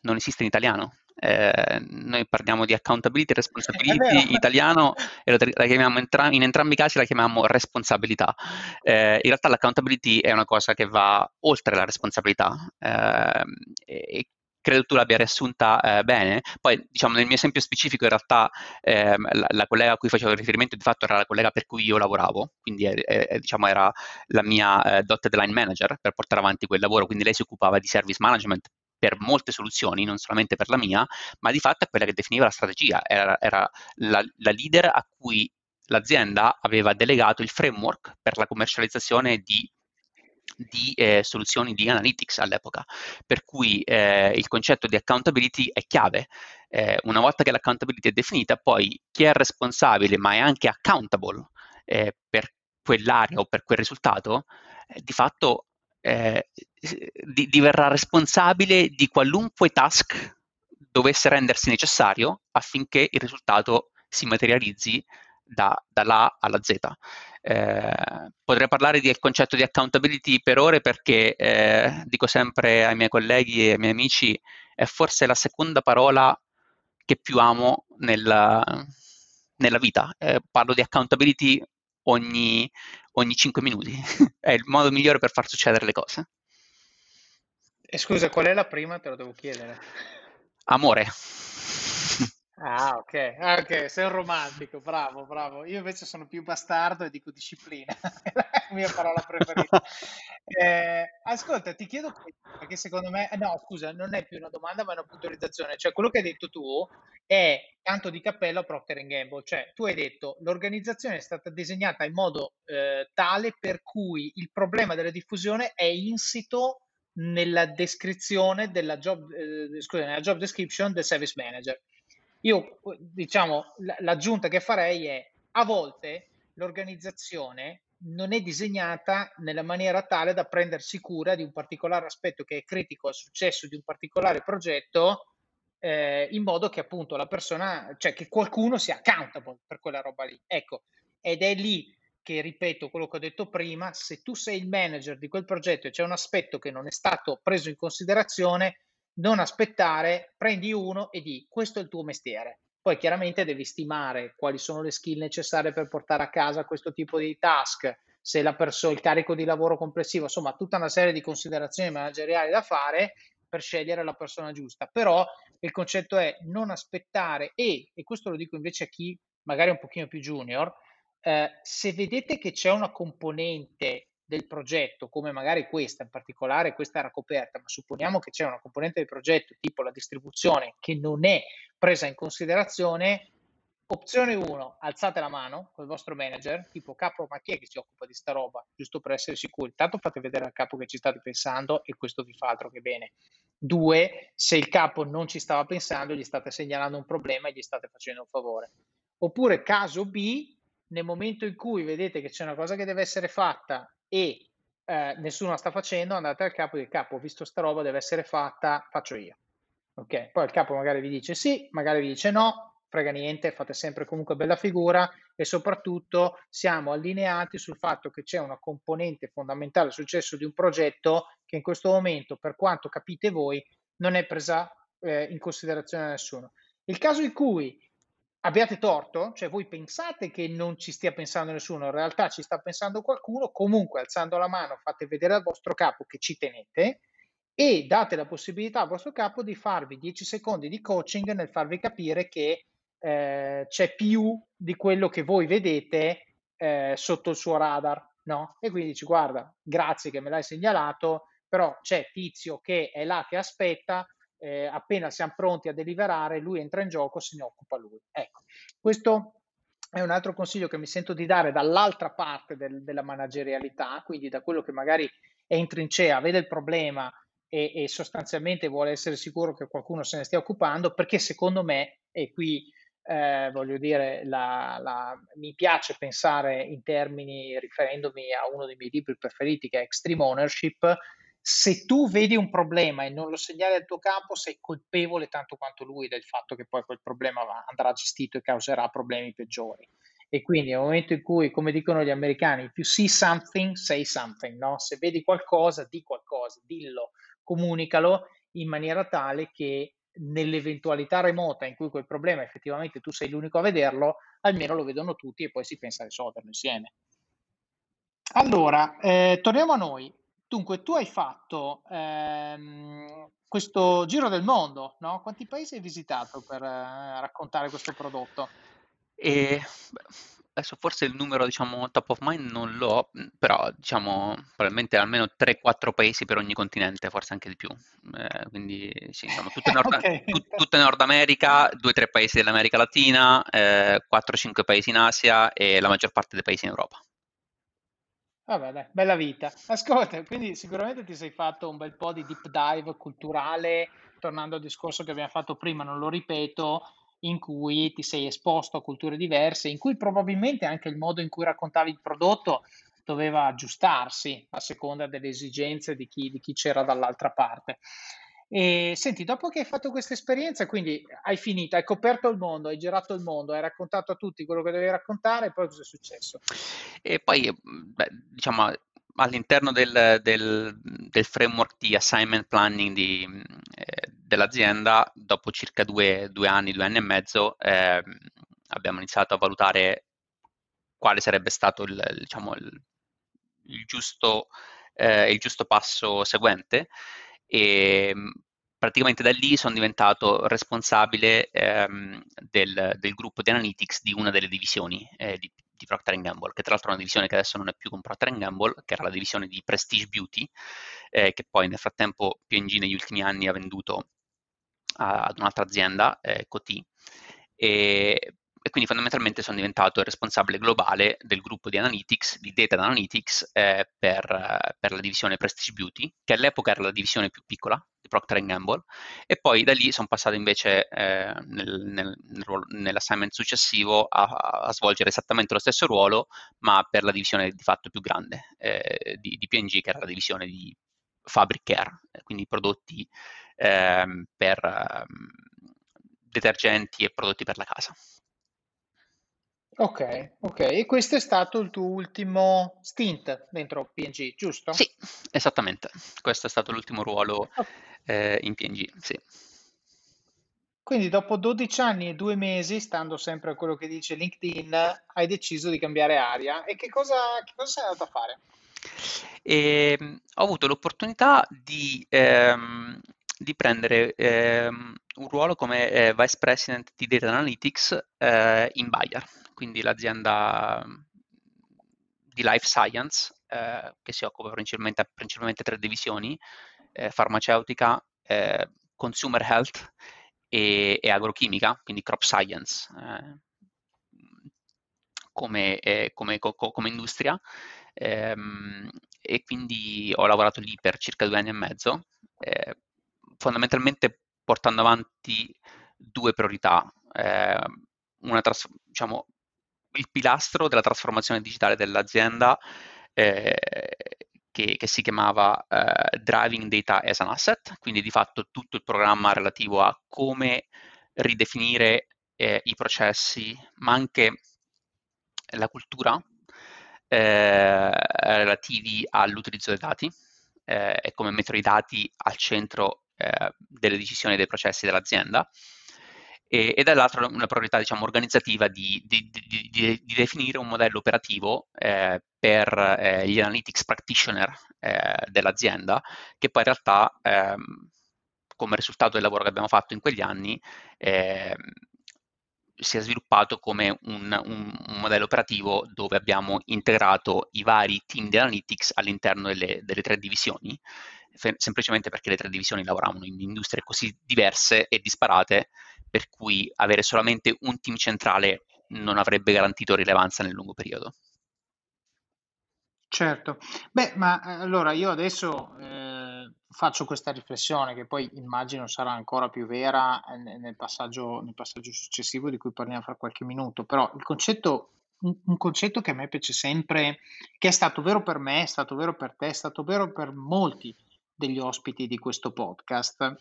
non esiste in italiano. Eh, noi parliamo di accountability, responsibility in italiano e la, chiamiamo entra- in entrambi i casi la chiamiamo responsabilità. Eh, in realtà l'accountability è una cosa che va oltre la responsabilità eh, e credo tu l'abbia riassunta eh, bene. Poi, diciamo, nel mio esempio specifico, in realtà ehm, la, la, collega a cui facevo riferimento di fatto era la collega per cui io lavoravo, quindi è, diciamo, era la mia eh, dotted line manager per portare avanti quel lavoro, quindi lei si occupava di service management per molte soluzioni, non solamente per la mia, ma di fatto è quella che definiva la strategia, era, era la, la leader a cui l'azienda aveva delegato il framework per la commercializzazione di di eh, soluzioni di analytics all'epoca, per cui eh, il concetto di accountability è chiave. Eh, una volta che l'accountability è definita, poi chi è responsabile ma è anche accountable eh, per quell'area o per quel risultato, eh, di fatto eh, di, diverrà responsabile di qualunque task dovesse rendersi necessario affinché il risultato si materializzi da, dall'A alla Z. Eh, potrei parlare del concetto di accountability per ore perché eh, dico sempre ai miei colleghi e ai miei amici è forse la seconda parola che più amo nella, nella vita. Eh, parlo di accountability ogni, ogni 5 minuti. è il modo migliore per far succedere le cose. E scusa, qual è la prima? Te lo devo chiedere. Amore. Ah, ok, ah, ok, sei un romantico, bravo, bravo. Io invece sono più bastardo e dico disciplina, è la mia parola preferita. Eh, ascolta, ti chiedo perché secondo me, eh, no, scusa, non è più una domanda, ma è una puntualizzazione. Cioè, quello che hai detto tu è tanto di cappello a Procter Gamble. Cioè, tu hai detto l'organizzazione è stata disegnata in modo eh, tale per cui il problema della diffusione è insito nella descrizione della job, eh, scusa, nella job description del service manager. Io, diciamo, l'aggiunta che farei è a volte l'organizzazione non è disegnata nella maniera tale da prendersi cura di un particolare aspetto che è critico al successo di un particolare progetto, eh, in modo che appunto la persona, cioè che qualcuno sia accountable per quella roba lì. Ecco, ed è lì che ripeto quello che ho detto prima, se tu sei il manager di quel progetto e c'è un aspetto che non è stato preso in considerazione, non aspettare, prendi uno e di questo è il tuo mestiere. Poi chiaramente devi stimare quali sono le skill necessarie per portare a casa questo tipo di task, se la persona, il carico di lavoro complessivo, insomma tutta una serie di considerazioni manageriali da fare per scegliere la persona giusta. Però il concetto è non aspettare e, e questo lo dico invece a chi magari è un pochino più junior, eh, se vedete che c'è una componente del progetto, come magari questa in particolare, questa era coperta, ma supponiamo che c'è una componente del progetto tipo la distribuzione che non è presa in considerazione, opzione 1, alzate la mano con il vostro manager, tipo capo, ma chi è che si occupa di sta roba? Giusto per essere sicuri. Tanto fate vedere al capo che ci state pensando e questo vi fa altro che bene. Due, se il capo non ci stava pensando, gli state segnalando un problema e gli state facendo un favore. Oppure caso B, nel momento in cui vedete che c'è una cosa che deve essere fatta e eh, nessuno la sta facendo, andate al capo e dite capo, ho visto sta roba, deve essere fatta, faccio io. Ok, poi il capo magari vi dice sì, magari vi dice no, frega niente, fate sempre comunque bella figura e soprattutto siamo allineati sul fatto che c'è una componente fondamentale al successo di un progetto che in questo momento, per quanto capite voi, non è presa eh, in considerazione da nessuno. Il caso in cui abbiate torto, cioè voi pensate che non ci stia pensando nessuno, in realtà ci sta pensando qualcuno, comunque alzando la mano fate vedere al vostro capo che ci tenete e date la possibilità al vostro capo di farvi 10 secondi di coaching nel farvi capire che eh, c'è più di quello che voi vedete eh, sotto il suo radar, no? E quindi dici guarda, grazie che me l'hai segnalato, però c'è Tizio che è là che aspetta, eh, appena siamo pronti a deliberare, lui entra in gioco, se ne occupa lui. Ecco, questo è un altro consiglio che mi sento di dare dall'altra parte del, della managerialità, quindi da quello che magari è in trincea, vede il problema e, e, sostanzialmente vuole essere sicuro che qualcuno se ne stia occupando, perché secondo me, e qui eh, voglio dire, la, la, mi piace pensare in termini, riferendomi a uno dei miei libri preferiti che è Extreme Ownership, se tu vedi un problema e non lo segnali al tuo capo, sei colpevole tanto quanto lui del fatto che poi quel problema andrà gestito e causerà problemi peggiori. E quindi nel momento in cui, come dicono gli americani, you see something, say something, no? Se vedi qualcosa, di qualcosa, dillo, comunicalo in maniera tale che nell'eventualità remota in cui quel problema effettivamente tu sei l'unico a vederlo, almeno lo vedono tutti e poi si pensa a risolverlo insieme. Allora, eh, torniamo a noi. Dunque, tu hai fatto ehm, questo giro del mondo, no? Quanti paesi hai visitato per eh, raccontare questo prodotto? E adesso forse il numero, diciamo, top of mind non l'ho, però diciamo probabilmente almeno 3-4 paesi per ogni continente, forse anche di più. Eh, quindi sì, diciamo, tutto, Nord, okay. tut, tutto Nord America, 2-3 paesi dell'America Latina, eh, 4-5 paesi in Asia e la maggior parte dei paesi in Europa. Vabbè, dai, bella vita. Ascolta, quindi sicuramente ti sei fatto un bel po' di deep dive culturale, tornando al discorso che abbiamo fatto prima, non lo ripeto, in cui ti sei esposto a culture diverse, in cui probabilmente anche il modo in cui raccontavi il prodotto doveva aggiustarsi a seconda delle esigenze di chi, di chi c'era dall'altra parte. E senti, dopo che hai fatto questa esperienza, quindi hai finito, hai coperto il mondo, hai girato il mondo, hai raccontato a tutti quello che dovevi raccontare, e poi cosa è successo? E poi, beh, diciamo, all'interno del, del, del, framework di assignment planning di, eh, dell'azienda, dopo circa due, due, anni, due anni e mezzo, eh, abbiamo iniziato a valutare quale sarebbe stato il, diciamo, il, il, giusto, eh, il giusto passo seguente e mm, praticamente da lì sono diventato responsabile ehm, del, del, gruppo di analytics di una delle divisioni eh, di, di Procter Gamble, che tra l'altro è una divisione che adesso non è più con Procter Gamble, che era la divisione di Prestige Beauty, eh, che poi nel frattempo P&G negli ultimi anni ha venduto ad un'altra azienda, eh, Coty. E e quindi fondamentalmente sono diventato il responsabile globale del gruppo di analytics, di data analytics eh, per, per, la divisione Prestige Beauty, che all'epoca era la divisione più piccola di Procter Gamble, e poi da lì sono passato invece eh, nel, nel, nell'assignment successivo a, a, svolgere esattamente lo stesso ruolo, ma per la divisione di fatto più grande eh, di, di P&G, che era la divisione di Fabric Care, quindi prodotti ehm, per ehm, detergenti e prodotti per la casa. Ok, ok. E questo è stato il tuo ultimo stint dentro PNG, giusto? Sì, esattamente. Questo è stato l'ultimo ruolo eh, in PNG, sì. Quindi dopo 12 anni e due mesi, stando sempre a quello che dice LinkedIn, hai deciso di cambiare aria. E che cosa, che cosa sei andato a fare? Ehm, ho avuto l'opportunità di, ehm, di prendere ehm, un ruolo come eh, Vice President di Data Analytics eh, in Bayer quindi l'azienda di life science eh, che si occupa principalmente, principalmente tre divisioni, eh, farmaceutica, eh, consumer health e, e, agrochimica, quindi crop science eh, come, eh, come, co, come, industria. Ehm, e quindi ho lavorato lì per circa due anni e mezzo, eh, fondamentalmente portando avanti due priorità. una diciamo, il pilastro della trasformazione digitale dell'azienda eh, che, che, si chiamava eh, Driving Data as an Asset, quindi di fatto tutto il programma relativo a come ridefinire eh, i processi, ma anche la cultura eh, relativi all'utilizzo dei dati eh, e come mettere i dati al centro eh, delle decisioni dei processi dell'azienda. E, e dall'altro una priorità diciamo, organizzativa di, di, di, di, definire un modello operativo eh, per eh, gli analytics practitioner eh, dell'azienda che poi in realtà ehm, come risultato del lavoro che abbiamo fatto in quegli anni ehm, si è sviluppato come un, un, un, modello operativo dove abbiamo integrato i vari team di analytics all'interno delle, delle tre divisioni, fe- semplicemente perché le tre divisioni lavoravano in industrie così diverse e disparate, per cui avere solamente un team centrale non avrebbe garantito rilevanza nel lungo periodo. Certo, beh, ma eh, allora io adesso eh, faccio questa riflessione che poi immagino sarà ancora più vera eh, nel passaggio, nel passaggio successivo di cui parliamo fra qualche minuto, però il concetto, un, un concetto che a me piace sempre, che è stato vero per me, è stato vero per te, è stato vero per molti degli ospiti di questo podcast,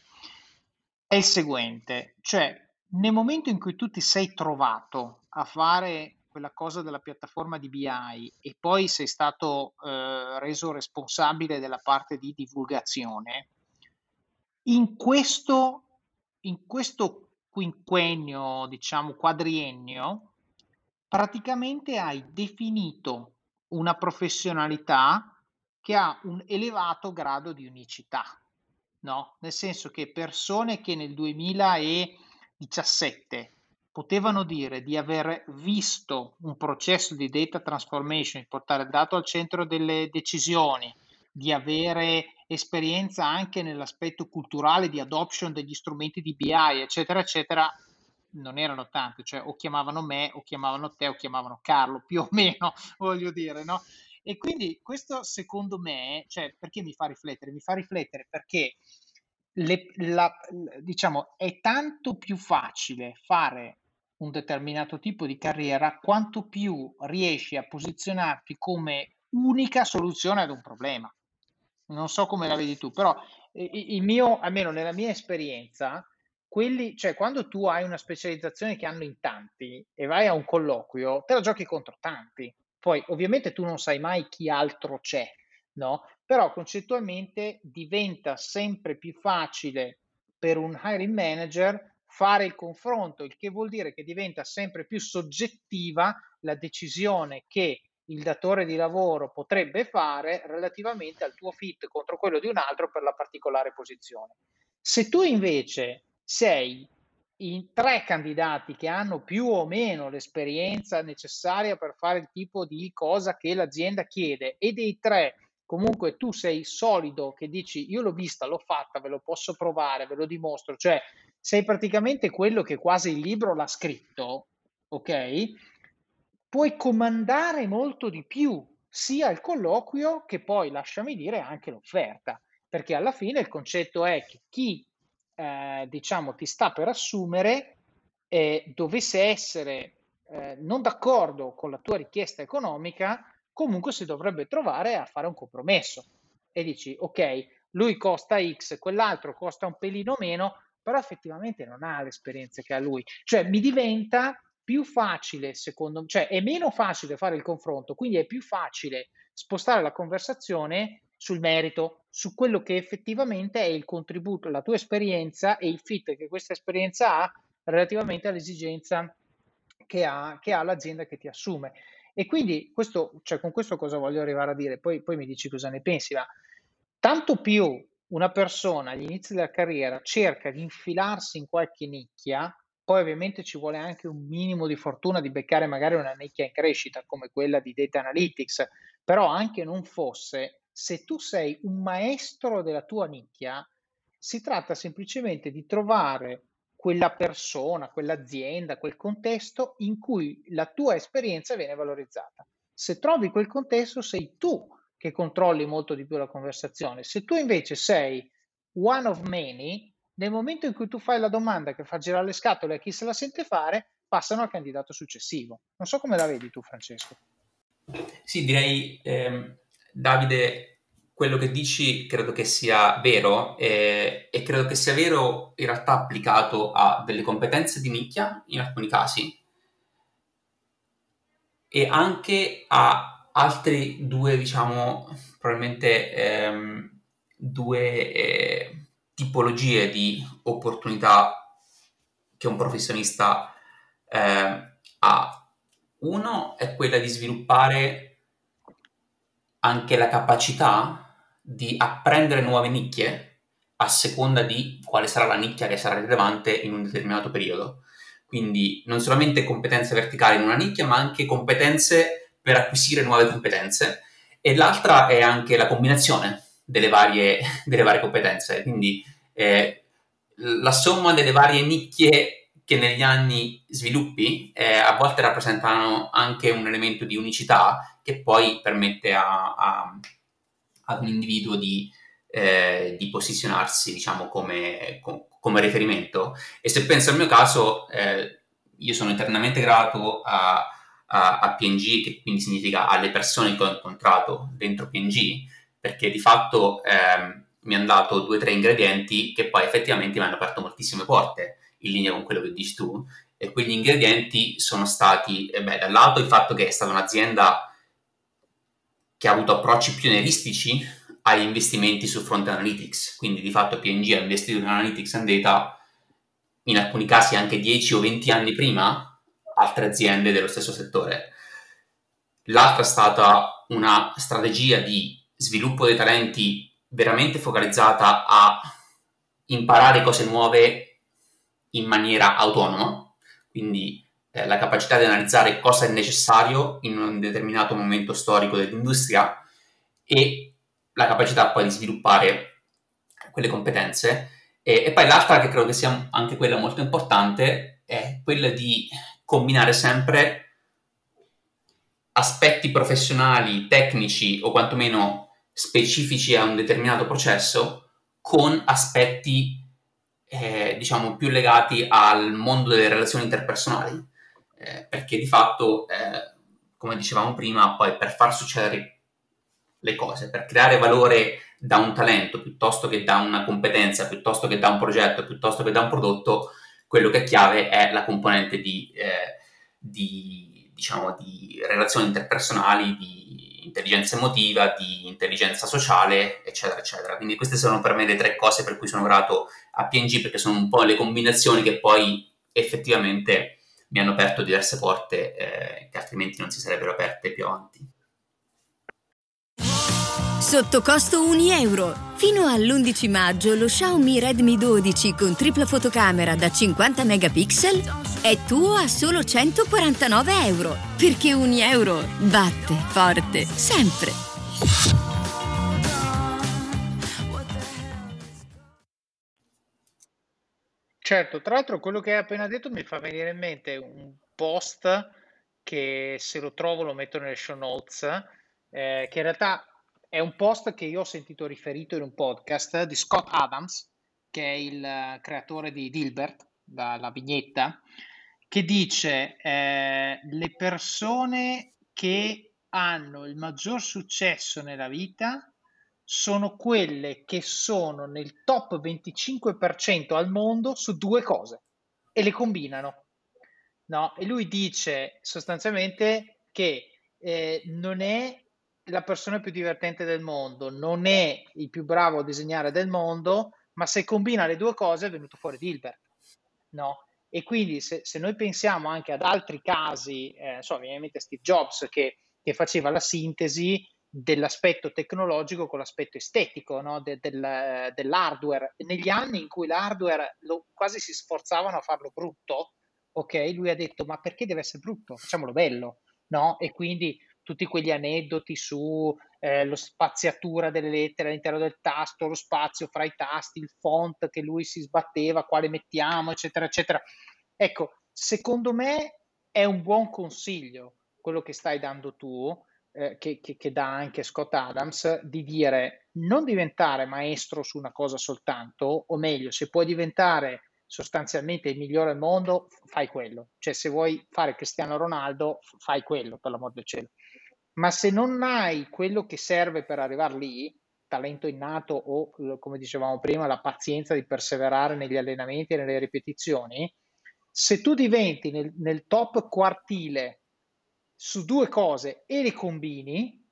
è il seguente, cioè nel momento in cui tu ti sei trovato a fare quella cosa della piattaforma di BI e poi sei stato eh, reso responsabile della parte di divulgazione, in questo, in questo quinquennio, diciamo quadriennio, praticamente hai definito una professionalità che ha un elevato grado di unicità, no? Nel senso che persone che nel 2017 potevano dire di aver visto un processo di data transformation, di portare il dato al centro delle decisioni, di avere esperienza anche nell'aspetto culturale di adoption degli strumenti di BI, eccetera, eccetera, non erano tante, cioè o chiamavano me, o chiamavano te, o chiamavano Carlo, più o meno, voglio dire, no? E quindi questo secondo me, cioè, perché mi fa riflettere? Mi fa riflettere perché le, la, diciamo, è tanto più facile fare un determinato tipo di carriera, quanto più riesci a posizionarti come unica soluzione ad un problema. Non so come la vedi tu, però il mio, almeno nella mia esperienza, quelli, cioè quando tu hai una specializzazione che hanno in tanti e vai a un colloquio, te la giochi contro tanti. Poi ovviamente tu non sai mai chi altro c'è, no? Però concettualmente diventa sempre più facile per un hiring manager fare il confronto, il che vuol dire che diventa sempre più soggettiva la decisione che il datore di lavoro potrebbe fare relativamente al tuo fit contro quello di un altro per la particolare posizione. Se tu invece sei in tre candidati che hanno più o meno l'esperienza necessaria per fare il tipo di cosa che l'azienda chiede e dei tre comunque tu sei solido che dici io l'ho vista, l'ho fatta, ve lo posso provare, ve lo dimostro, cioè sei praticamente quello che quasi il libro l'ha scritto, ok? Puoi comandare molto di più sia il colloquio che poi, lasciami dire, anche l'offerta, perché alla fine il concetto è che chi, eh, diciamo, ti sta per assumere eh, dovesse essere eh, non d'accordo con la tua richiesta economica, comunque si dovrebbe trovare a fare un compromesso e dici, ok, lui costa X, quell'altro costa un pelino meno, però effettivamente non ha le esperienze che ha lui. Cioè mi diventa più facile, secondo me, cioè è meno facile fare il confronto, quindi è più facile spostare la conversazione sul merito, su quello che effettivamente è il contributo, la tua esperienza e il fit che questa esperienza ha relativamente all'esigenza che ha, che ha l'azienda che ti assume. E quindi questo, cioè con questo cosa voglio arrivare a dire? Poi, poi mi dici cosa ne pensi, ma tanto più una persona agli inizi della carriera cerca di infilarsi in qualche nicchia, poi ovviamente ci vuole anche un minimo di fortuna di beccare magari una nicchia in crescita come quella di data analytics, però anche non fosse, se tu sei un maestro della tua nicchia, si tratta semplicemente di trovare quella persona, quell'azienda, quel contesto in cui la tua esperienza viene valorizzata. Se trovi quel contesto, sei tu che controlli molto di più la conversazione. Se tu invece sei one of many, nel momento in cui tu fai la domanda che fa girare le scatole a chi se la sente fare, passano al candidato successivo. Non so come la vedi tu, Francesco. Sì, direi, ehm, Davide, quello che dici credo che sia vero eh, e credo che sia vero in realtà applicato a delle competenze di nicchia in alcuni casi e anche a altri due, diciamo, probabilmente ehm, due eh, tipologie di opportunità che un professionista eh, ha. Uno è quella di sviluppare anche la capacità di apprendere nuove nicchie a seconda di quale sarà la nicchia che sarà rilevante in un determinato periodo. Quindi non solamente competenze verticali in una nicchia, ma anche competenze per acquisire nuove competenze. E l'altra è anche la combinazione delle varie, delle varie competenze. Quindi eh, la somma delle varie nicchie che negli anni sviluppi eh, a volte rappresentano anche un elemento di unicità che poi permette a, a ad un individuo di, eh, di posizionarsi, diciamo, come, come, riferimento. E se penso al mio caso, eh, io sono eternamente grato a, a, a, PNG, che quindi significa alle persone che ho incontrato dentro PNG, perché di fatto eh, mi hanno dato due o tre ingredienti che poi effettivamente mi hanno aperto moltissime porte, in linea con quello che dici tu. E quegli ingredienti sono stati, eh beh, da lato il fatto che è stata un'azienda che ha avuto approcci pionieristici agli investimenti sul fronte analytics, quindi di fatto PNG ha investito in analytics and data in alcuni casi anche 10 o 20 anni prima altre aziende dello stesso settore. L'altra è stata una strategia di sviluppo dei talenti veramente focalizzata a imparare cose nuove in maniera autonoma, quindi eh, la capacità di analizzare cosa è necessario in un determinato momento storico dell'industria e la capacità poi di sviluppare quelle competenze. E, e poi l'altra, che credo che sia anche quella molto importante, è quella di combinare sempre aspetti professionali, tecnici o quantomeno specifici a un determinato processo con aspetti eh, diciamo più legati al mondo delle relazioni interpersonali eh, perché di fatto, eh, come dicevamo prima, poi per far succedere le cose, per creare valore da un talento piuttosto che da una competenza, piuttosto che da un progetto, piuttosto che da un prodotto, quello che è chiave è la componente di, eh, di, diciamo, di relazioni interpersonali, di intelligenza emotiva, di intelligenza sociale, eccetera, eccetera. Quindi queste sono per me le tre cose per cui sono grato a PNG, perché sono un po' le combinazioni che poi effettivamente mi hanno aperto diverse porte eh, che altrimenti non si sarebbero aperte più avanti. Sotto costo 1 euro. Fino all'11 maggio lo Xiaomi Redmi 12 con tripla fotocamera da 50 megapixel è tuo a solo 149 euro. Perché 1 euro batte forte sempre. Certo, tra l'altro quello che hai appena detto mi fa venire in mente un post che se lo trovo lo metto nelle show notes, eh, che in realtà è un post che io ho sentito riferito in un podcast di Scott Adams, che è il creatore di Dilbert, la vignetta, che dice eh, le persone che hanno il maggior successo nella vita sono quelle che sono nel top 25% al mondo su due cose e le combinano. No? E lui dice sostanzialmente che eh, non è la persona più divertente del mondo, non è il più bravo a disegnare del mondo, ma se combina le due cose è venuto fuori Dilbert. No? E quindi se, se, noi pensiamo anche ad altri casi, eh, so, mi viene in mente Steve Jobs che, che faceva la sintesi dell'aspetto tecnologico con l'aspetto estetico no? De, del, dell'hardware. Negli anni in cui l'hardware lo, quasi si sforzavano a farlo brutto, ok, lui ha detto ma perché deve essere brutto? Facciamolo bello, no? E quindi tutti quegli aneddoti su eh, lo spaziatura delle lettere all'interno del tasto, lo spazio fra i tasti, il font che lui si sbatteva, quale mettiamo, eccetera, eccetera. Ecco, secondo me è un buon consiglio quello che stai dando tu, eh, che, che, che, dà anche Scott Adams, di dire non diventare maestro su una cosa soltanto, o meglio, se puoi diventare sostanzialmente il migliore al mondo, fai quello. Cioè, se vuoi fare Cristiano Ronaldo, fai quello, per l'amor del cielo. Ma se non hai quello che serve per arrivare lì, talento innato o, come dicevamo prima, la pazienza di perseverare negli allenamenti e nelle ripetizioni, se tu diventi nel, nel top quartile su due cose e le combini,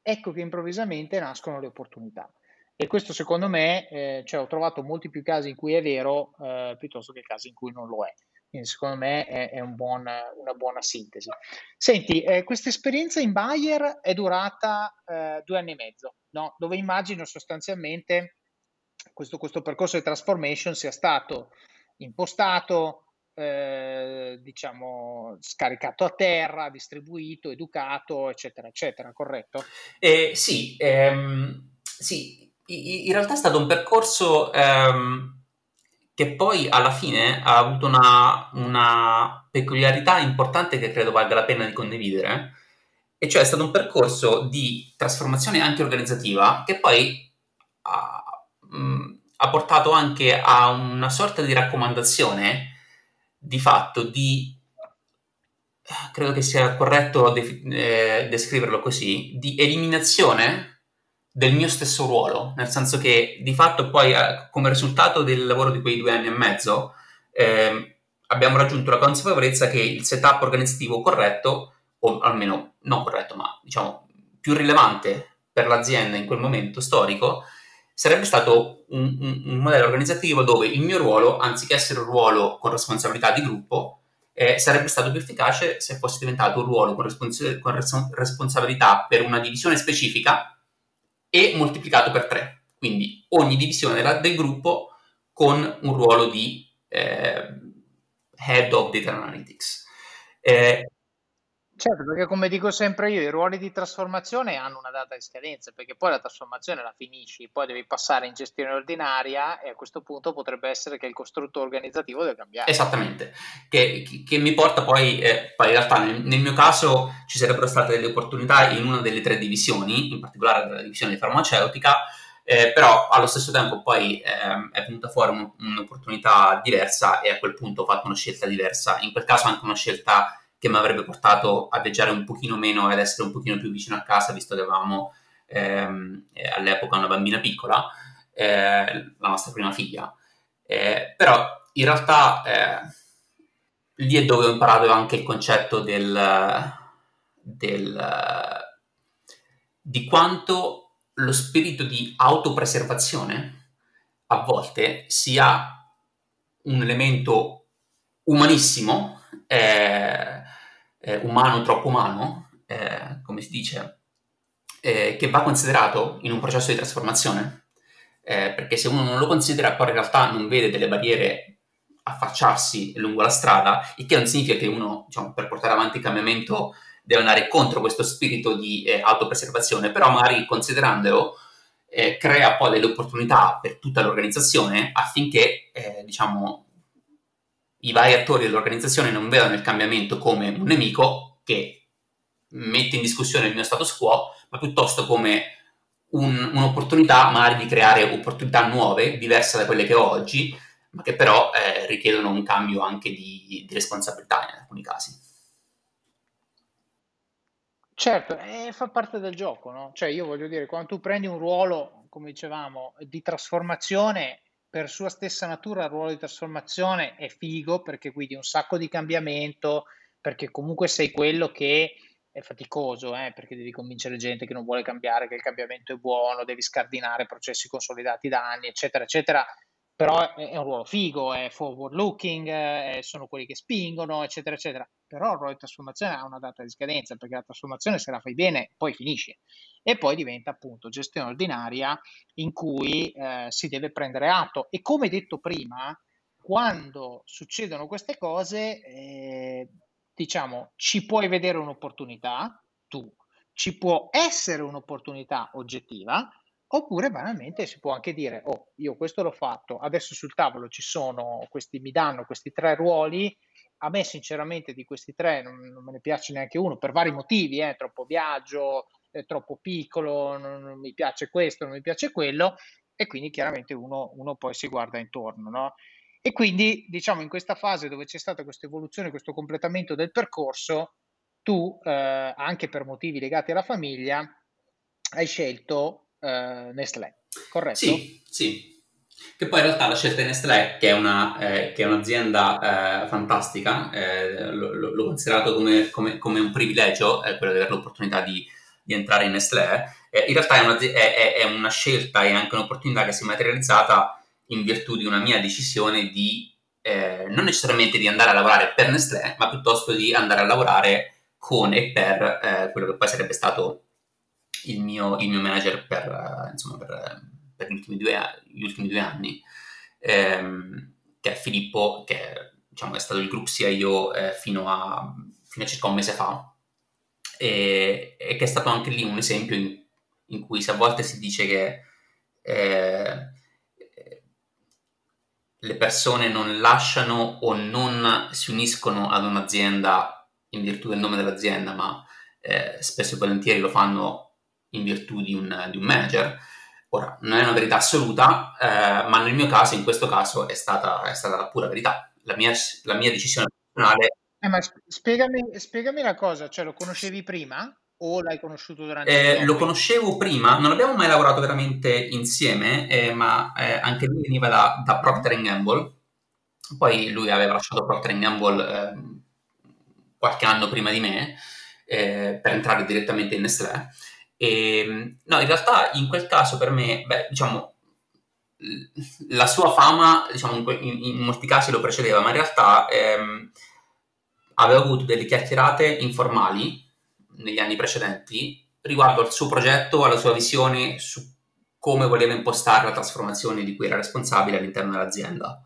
ecco che improvvisamente nascono le opportunità. E questo secondo me, eh, cioè ho trovato molti più casi in cui è vero eh, piuttosto che casi in cui non lo è. Quindi secondo me è, è un buon, una buona sintesi. Senti, eh, questa esperienza in Bayer è durata eh, due anni e mezzo, no? dove immagino sostanzialmente questo, questo percorso di transformation sia stato impostato, eh, diciamo, scaricato a terra, distribuito, educato, eccetera, eccetera, corretto? Eh, sì, ehm, sì, in realtà è stato un percorso ehm, che poi alla fine ha avuto una, una, peculiarità importante che credo valga la pena di condividere, e cioè è stato un percorso di trasformazione anche organizzativa che poi ha, mh, ha portato anche a una sorta di raccomandazione di fatto di, credo che sia corretto de- eh, descriverlo così, di eliminazione del mio stesso ruolo, nel senso che di fatto poi eh, come risultato del lavoro di quei due anni e mezzo eh, abbiamo raggiunto la consapevolezza che il setup organizzativo corretto, o almeno non corretto, ma diciamo più rilevante per l'azienda in quel momento storico, sarebbe stato un, un, un, modello organizzativo dove il mio ruolo, anziché essere un ruolo con responsabilità di gruppo, eh, sarebbe stato più efficace se fosse diventato un ruolo con, respons- con res- responsabilità per una divisione specifica e moltiplicato per tre. Quindi ogni divisione del, gruppo con un ruolo di eh, Head of Data Analytics. Eh, Certo, perché come dico sempre io, i ruoli di trasformazione hanno una data di scadenza, perché poi la trasformazione la finisci, poi devi passare in gestione ordinaria e a questo punto potrebbe essere che il costrutto organizzativo deve cambiare. Esattamente, che, che mi porta poi, eh, poi in realtà nel, nel, mio caso ci sarebbero state delle opportunità in una delle tre divisioni, in particolare nella divisione farmaceutica, eh, però allo stesso tempo poi eh, è venuta fuori un, un'opportunità diversa e a quel punto ho fatto una scelta diversa, in quel caso anche una scelta che mi avrebbe portato a viaggiare un pochino meno ed essere un pochino più vicino a casa, visto che avevamo ehm, eh, all'epoca una bambina piccola, eh, la nostra prima figlia. Eh, però in realtà eh, lì è dove ho imparato anche il concetto del, del, di quanto lo spirito di autopreservazione a volte sia un elemento umanissimo eh, eh, umano troppo umano, eh, come si dice, eh, che va considerato in un processo di trasformazione, eh, perché se uno non lo considera poi in realtà non vede delle barriere affacciarsi lungo la strada, il che non significa che uno, diciamo, per portare avanti il cambiamento deve andare contro questo spirito di eh, autopreservazione, però magari considerandolo eh, crea poi delle opportunità per tutta l'organizzazione affinché, diciamo, i vari attori dell'organizzazione non vedano il cambiamento come un nemico che mette in discussione il mio status quo, ma piuttosto come un, un'opportunità magari di creare opportunità nuove, diverse da quelle che ho oggi, ma che però eh, richiedono un cambio anche di, di responsabilità in alcuni casi. Certo, eh, fa parte del gioco, no? Cioè io voglio dire, quando tu prendi un ruolo, come dicevamo, di trasformazione, per sua stessa natura il ruolo di trasformazione è figo perché guidi un sacco di cambiamento, perché comunque sei quello che è faticoso, eh, perché devi convincere gente che non vuole cambiare, che il cambiamento è buono, devi scardinare processi consolidati da anni, eccetera, eccetera però è, un ruolo figo, è forward looking, eh, sono quelli che spingono, eccetera, eccetera. Però il ruolo di trasformazione ha una data di scadenza, perché la trasformazione se la fai bene poi finisce. E poi diventa appunto gestione ordinaria in cui eh, si deve prendere atto. E come detto prima, quando succedono queste cose, eh, diciamo, ci puoi vedere un'opportunità, tu, ci può essere un'opportunità oggettiva, Oppure banalmente si può anche dire, oh, io questo l'ho fatto, adesso sul tavolo ci sono questi, mi danno questi tre ruoli, a me sinceramente di questi tre non, non me ne piace neanche uno, per vari motivi, eh, troppo viaggio, è troppo piccolo, non, non, mi piace questo, non mi piace quello, e quindi chiaramente uno, uno poi si guarda intorno, no? E quindi, diciamo, in questa fase dove c'è stata questa evoluzione, questo completamento del percorso, tu, eh, anche per motivi legati alla famiglia, hai scelto eh, Nestlé, corretto? Sì, sì. Che poi in realtà la scelta di Nestlé, che è, una, eh, che è un'azienda eh, fantastica, eh, l'ho considerato come, come, come, un privilegio eh, quello di avere l'opportunità di, di entrare in Nestlé. Eh, in realtà è una, è, è una, scelta e anche un'opportunità che si è materializzata in virtù di una mia decisione di eh, non necessariamente di andare a lavorare per Nestlé, ma piuttosto di andare a lavorare con e per quello che poi sarebbe stato il mio, il mio manager per, insomma, per per gli ultimi due, gli ultimi due anni, ehm, che è Filippo, che diciamo, è stato il group CIO eh, fino, a, fino, a, circa un mese fa, e, e, che è stato anche lì un esempio in, in cui se a volte si dice che eh, le persone non lasciano o non si uniscono ad un'azienda in virtù del nome dell'azienda, ma eh, spesso e volentieri lo fanno in virtù di un, di un manager. Ora, non è una verità assoluta, eh, ma nel mio caso, in questo caso, è stata, è stata la pura verità. La mia, la mia decisione personale... Eh, ma spiegami, spiegami una cosa, cioè lo conoscevi prima o l'hai conosciuto durante eh, il Lo conoscevo prima, non abbiamo mai lavorato veramente insieme, eh, ma eh, anche lui veniva da, da Procter Gamble, poi lui aveva lasciato Procter Gamble ehm, qualche anno prima di me eh, per entrare direttamente in Nestlé e, ehm, no, in realtà in quel caso per me, beh, diciamo, la sua fama, diciamo, in, in, molti casi lo precedeva, ma in realtà ehm, aveva avuto delle chiacchierate informali negli anni precedenti riguardo al suo progetto, alla sua visione su come voleva impostare la trasformazione di cui era responsabile all'interno dell'azienda.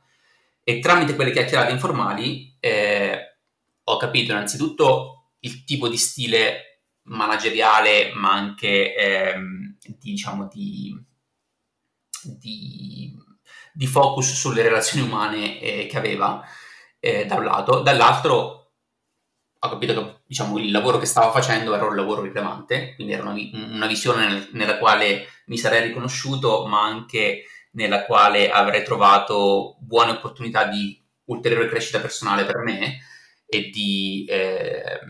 E tramite quelle chiacchierate informali eh, ho capito innanzitutto il tipo di stile manageriale, ma anche ehm, diciamo di, di, di, focus sulle relazioni umane eh, che aveva eh, da un lato, dall'altro ho capito che diciamo, il lavoro che stava facendo era un lavoro rilevante, quindi era una, una visione nel, nella quale mi sarei riconosciuto, ma anche nella quale avrei trovato buone opportunità di ulteriore crescita personale per me e di, eh,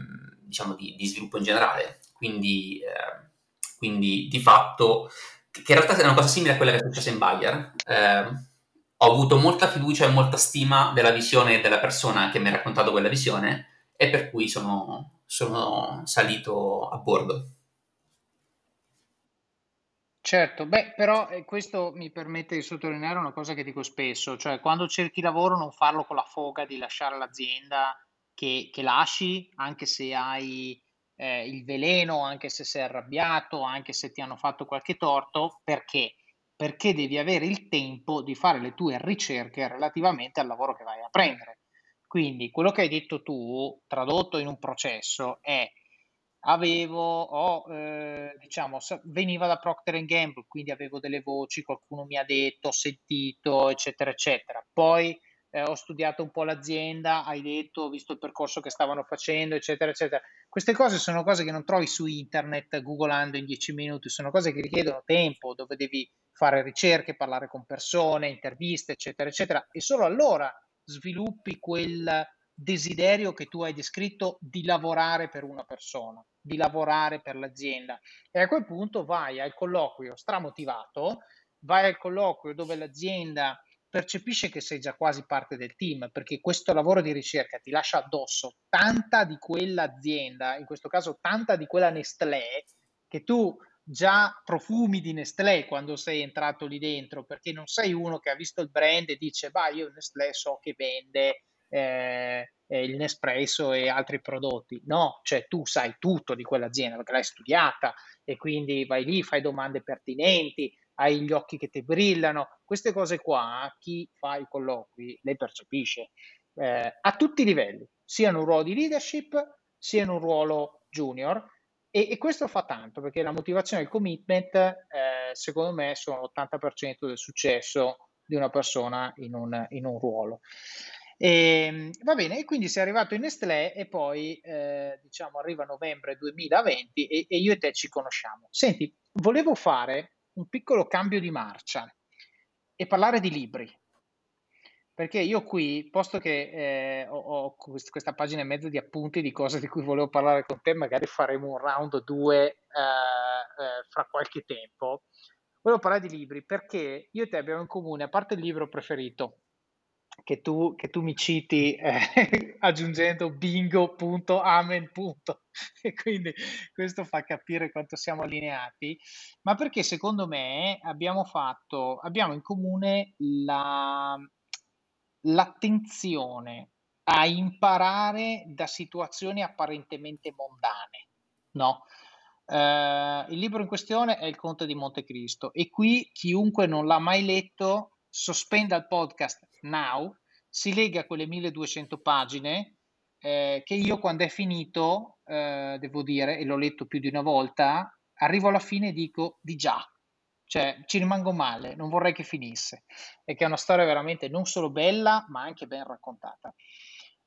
diciamo, di, di sviluppo in generale. Quindi, eh, quindi, di fatto, che in realtà è una cosa simile a quella che è successa in Bayer. Eh, ho avuto molta fiducia e molta stima della visione della persona che mi ha raccontato quella visione e per cui sono, sono salito a bordo. Certo, beh, però eh, questo mi permette di sottolineare una cosa che dico spesso, cioè quando cerchi lavoro non farlo con la foga di lasciare l'azienda che, che lasci, anche se hai eh, il veleno, anche se sei arrabbiato, anche se ti hanno fatto qualche torto, perché? Perché devi avere il tempo di fare le tue ricerche relativamente al lavoro che vai a prendere. Quindi quello che hai detto tu, tradotto in un processo, è avevo, ho, eh, diciamo, veniva da Procter Gamble, quindi avevo delle voci, qualcuno mi ha detto, ho sentito, eccetera, eccetera. Poi eh, ho studiato un po' l'azienda, hai detto, ho visto il percorso che stavano facendo, eccetera, eccetera. Queste cose sono cose che non trovi su internet googolando in 10 minuti, sono cose che richiedono tempo, dove devi fare ricerche, parlare con persone, interviste, eccetera, eccetera, e solo allora sviluppi quel desiderio che tu hai descritto di lavorare per una persona, di lavorare per l'azienda. E a quel punto vai al colloquio stramotivato, vai al colloquio dove l'azienda percepisce che sei già quasi parte del team, perché questo lavoro di ricerca ti lascia addosso tanta di quell'azienda, in questo caso tanta di quella Nestlé, che tu già profumi di Nestlé quando sei entrato lì dentro, perché non sei uno che ha visto il brand e dice, bah, io Nestlé so che vende eh, il Nespresso e altri prodotti. No, cioè tu sai tutto di quell'azienda perché l'hai studiata e quindi vai lì, fai domande pertinenti, hai gli occhi che ti brillano, queste cose qua chi fa i colloqui le percepisce eh, a tutti i livelli, sia in un ruolo di leadership sia in un ruolo junior e, e questo fa tanto perché la motivazione e il commitment eh, secondo me sono l'80% del successo di una persona in un, in un ruolo. E, ehm, va bene, e quindi sei arrivato in Nestlé e poi eh, diciamo arriva novembre 2020 e, e io e te ci conosciamo. Senti, volevo fare un piccolo cambio di marcia e parlare di libri. Perché io qui, posto che eh, ho, ho, questa pagina e mezza di appunti di cose di cui volevo parlare con te, magari faremo un round 2 eh, eh, fra qualche tempo. volevo parlare di libri perché io e te abbiamo in comune, a parte il libro preferito, che tu, che tu mi citi eh, aggiungendo bingo, e quindi questo fa capire quanto siamo allineati, ma perché secondo me abbiamo fatto, abbiamo in comune la, l'attenzione a imparare da situazioni apparentemente mondane, no? Uh, il libro in questione è Il Conte di Montecristo e qui chiunque non l'ha mai letto sospenda il podcast now, si lega quelle 1200 pagine eh, che io quando è finito, eh, devo dire, e l'ho letto più di una volta, arrivo alla fine e dico di già, cioè ci rimango male, non vorrei che finisse, e che è una storia veramente non solo bella, ma anche ben raccontata.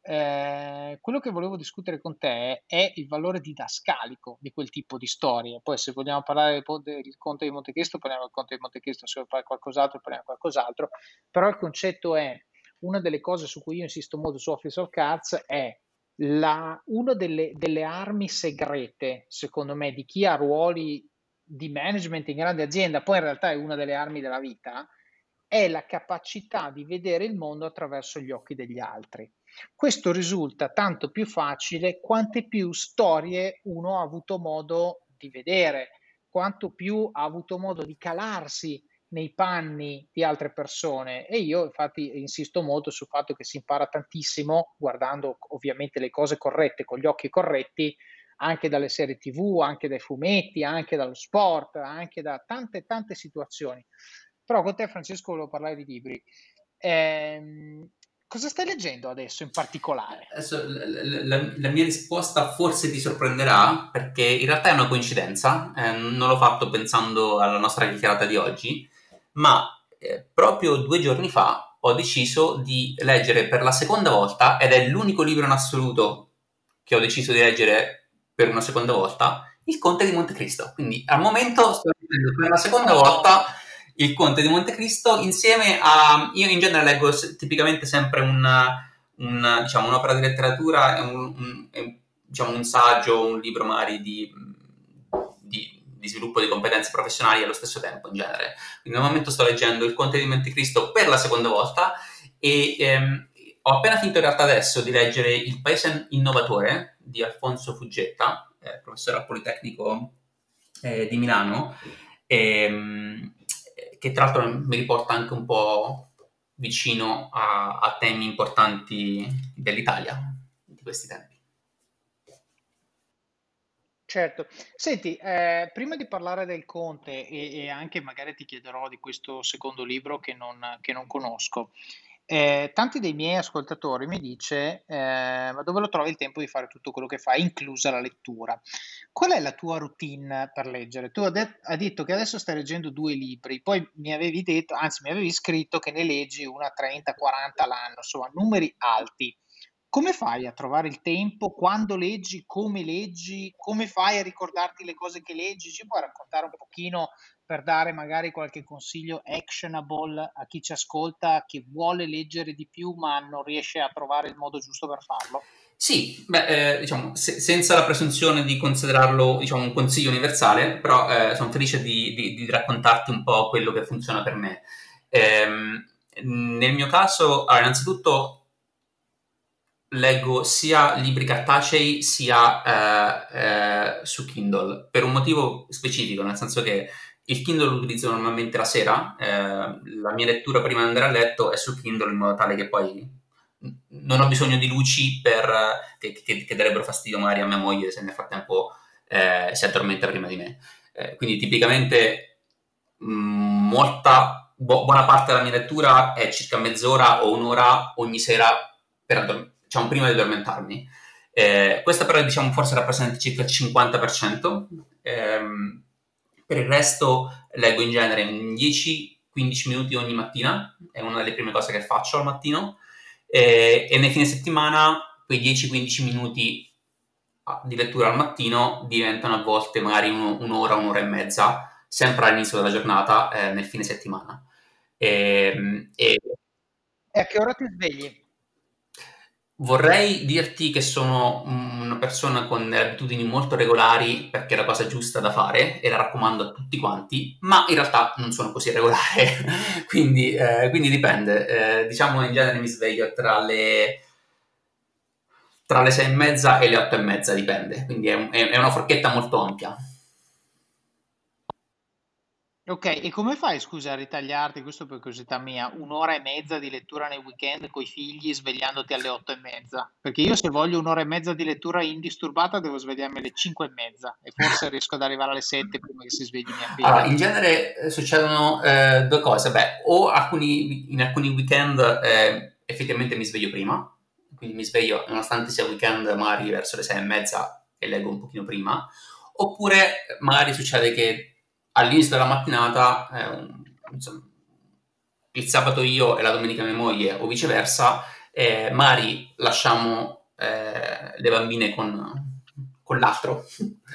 Eh, quello che volevo discutere con te è il valore didascalico di quel tipo di storie. Poi, se vogliamo parlare del Conte di Montecristo, parliamo del Conte di Montecristo, se vuoi parlare qualcos'altro, parliamo di qualcos'altro. Però il concetto è: una delle cose su cui io insisto molto su Office of Cards è la, una delle, delle armi segrete, secondo me, di chi ha ruoli di management in grande azienda, poi in realtà è una delle armi della vita, è la capacità di vedere il mondo attraverso gli occhi degli altri. Questo risulta tanto più facile quante più storie uno ha avuto modo di vedere, quanto più ha avuto modo di calarsi nei panni di altre persone e io infatti insisto molto sul fatto che si impara tantissimo guardando ovviamente le cose corrette con gli occhi corretti anche dalle serie tv, anche dai fumetti, anche dallo sport, anche da tante tante situazioni. Però con te Francesco volevo parlare di libri. Eh, Cosa stai leggendo adesso in particolare? Adesso, la, la, la, mia risposta forse ti sorprenderà perché in realtà è una coincidenza, eh, non l'ho fatto pensando alla nostra chiacchierata di oggi, ma eh, proprio due giorni fa ho deciso di leggere per la seconda volta, ed è l'unico libro in assoluto che ho deciso di leggere per una seconda volta, Il Conte di Montecristo. Quindi al momento sto leggendo per la seconda volta il Conte di Montecristo insieme a... Io in genere leggo tipicamente sempre un, un, diciamo, un'opera di letteratura, un, un, diciamo, un saggio, un libro magari di, di, di, sviluppo di competenze professionali allo stesso tempo in genere. Quindi al momento sto leggendo Il Conte di Montecristo per la seconda volta e ehm, ho appena finito in realtà adesso di leggere Il Paese Innovatore di Alfonso Fuggetta, eh, professore al Politecnico eh, di Milano. E, ehm, che tra l'altro mi riporta anche un po' vicino a, a temi importanti dell'Italia di questi tempi. Certo, senti, eh, prima di parlare del Conte e, e, anche magari ti chiederò di questo secondo libro che non, che non conosco, eh, tanti dei miei ascoltatori mi dice eh, ma dove lo trovi il tempo di fare tutto quello che fai, inclusa la lettura? Qual è la tua routine per leggere? Tu hai, det- hai detto che adesso stai leggendo due libri, poi mi avevi detto, anzi mi avevi scritto che ne leggi una 30, 40 l'anno, insomma numeri alti. Come fai a trovare il tempo? Quando leggi? Come leggi? Come fai a ricordarti le cose che leggi? Ci puoi raccontare un pochino per dare magari qualche consiglio actionable a chi ci ascolta che vuole leggere di più ma non riesce a trovare il modo giusto per farlo? Sì, beh, eh, diciamo, se, senza la presunzione di considerarlo diciamo, un consiglio universale, però eh, sono felice di, di, di, raccontarti un po' quello che funziona per me. Eh, nel mio caso, allora, innanzitutto leggo sia libri cartacei sia eh, eh, su Kindle per un motivo specifico, nel senso che il Kindle lo utilizzo normalmente la sera, eh, la mia lettura prima di andare a letto è su Kindle in modo tale che poi non ho bisogno di luci per, che, che, che, darebbero fastidio magari a mia moglie se nel frattempo eh, si addormenta prima di me. Eh, quindi tipicamente mh, molta, bu- buona parte della mia lettura è circa mezz'ora o un'ora ogni sera addormentare diciamo, prima di addormentarmi. Eh, questa però diciamo, forse rappresenta circa il 50%. Ehm, per il resto leggo in genere 10-15 minuti ogni mattina, è una delle prime cose che faccio al mattino, eh, e nei fine settimana quei 10-15 minuti ah, di lettura al mattino diventano a volte magari uno, un'ora, un'ora e mezza, sempre all'inizio della giornata, eh, nel fine settimana. E, ehm, e... e a che ora ti svegli? Vorrei dirti che sono una persona con abitudini molto regolari perché è la cosa giusta da fare e la raccomando a tutti quanti, ma in realtà non sono così regolare, quindi, eh, quindi, dipende. Eh, diciamo in genere mi sveglio tra le, tra le sei e mezza e le otto e mezza, dipende, quindi è, è una forchetta molto ampia. Ok, e come fai, scusa, a ritagliarti, questo per curiosità mia, un'ora e mezza di lettura nei weekend con i figli svegliandoti alle otto e mezza? Perché io se voglio un'ora e mezza di lettura indisturbata devo svegliarmi alle cinque e mezza e forse riesco ad arrivare alle sette prima che si svegli mia figlia. Allora, in genere eh, succedono eh, due cose. Beh, o alcuni, in alcuni weekend eh, effettivamente mi sveglio prima, quindi mi sveglio nonostante sia weekend magari verso le sei e mezza e leggo un pochino prima, oppure magari succede che all'inizio della mattinata, eh, insomma, il sabato io e la domenica mia moglie o viceversa, eh, magari lasciamo eh, le bambine con, con l'altro.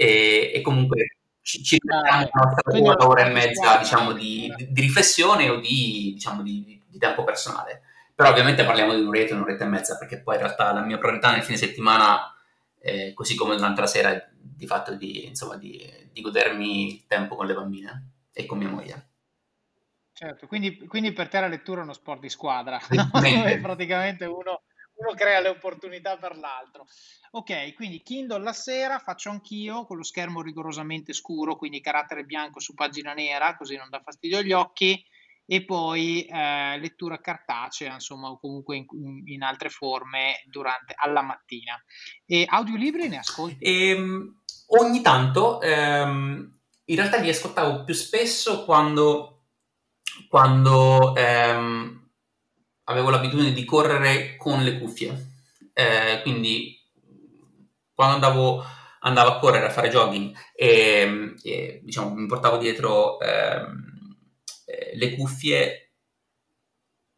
E, e, comunque ci, ci mettiamo ah, una nostra ora, e mezza diciamo, di, di, riflessione o di, diciamo, di, di, tempo personale. Però ovviamente parliamo di un'oretta, un'oretta e mezza, perché poi in realtà la mia priorità nel fine settimana, eh, così come durante la sera, di fatto di, insomma, di, di godermi il tempo con le bambine e con mia moglie. Certo, quindi, quindi per te la lettura è uno sport di squadra, no? praticamente uno, uno crea le opportunità per l'altro. Ok, quindi Kindle la sera faccio anch'io con lo schermo rigorosamente scuro, quindi carattere bianco su pagina nera, così non dà fastidio agli occhi, e poi eh, lettura cartacea, insomma, o comunque in, in, altre forme durante, alla mattina. E audiolibri ne ascolti? Ehm, ogni tanto, ehm, in realtà li ascoltavo più spesso quando, quando ehm, avevo l'abitudine di correre con le cuffie. Eh, quindi quando andavo, andavo, a correre, a fare jogging e, e diciamo, mi portavo dietro ehm, eh, le cuffie,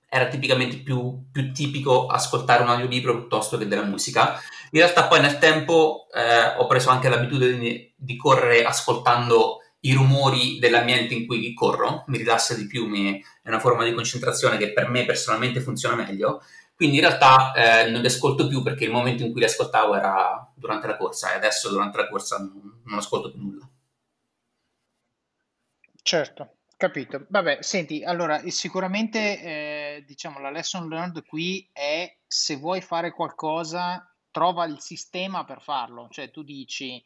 era tipicamente più, più tipico ascoltare un audiolibro piuttosto che della musica in realtà poi nel tempo eh, ho preso anche l'abitudine di correre ascoltando i rumori dell'ambiente in cui corro, mi rilassa di più, mi, è una forma di concentrazione che per me personalmente funziona meglio. Quindi in realtà eh, non li ascolto più perché il momento in cui li ascoltavo era durante la corsa e adesso durante la corsa non, non ascolto più nulla. Certo, capito. Vabbè, senti, allora sicuramente eh, diciamo la lesson learned qui è se vuoi fare qualcosa trova il sistema per farlo, cioè tu dici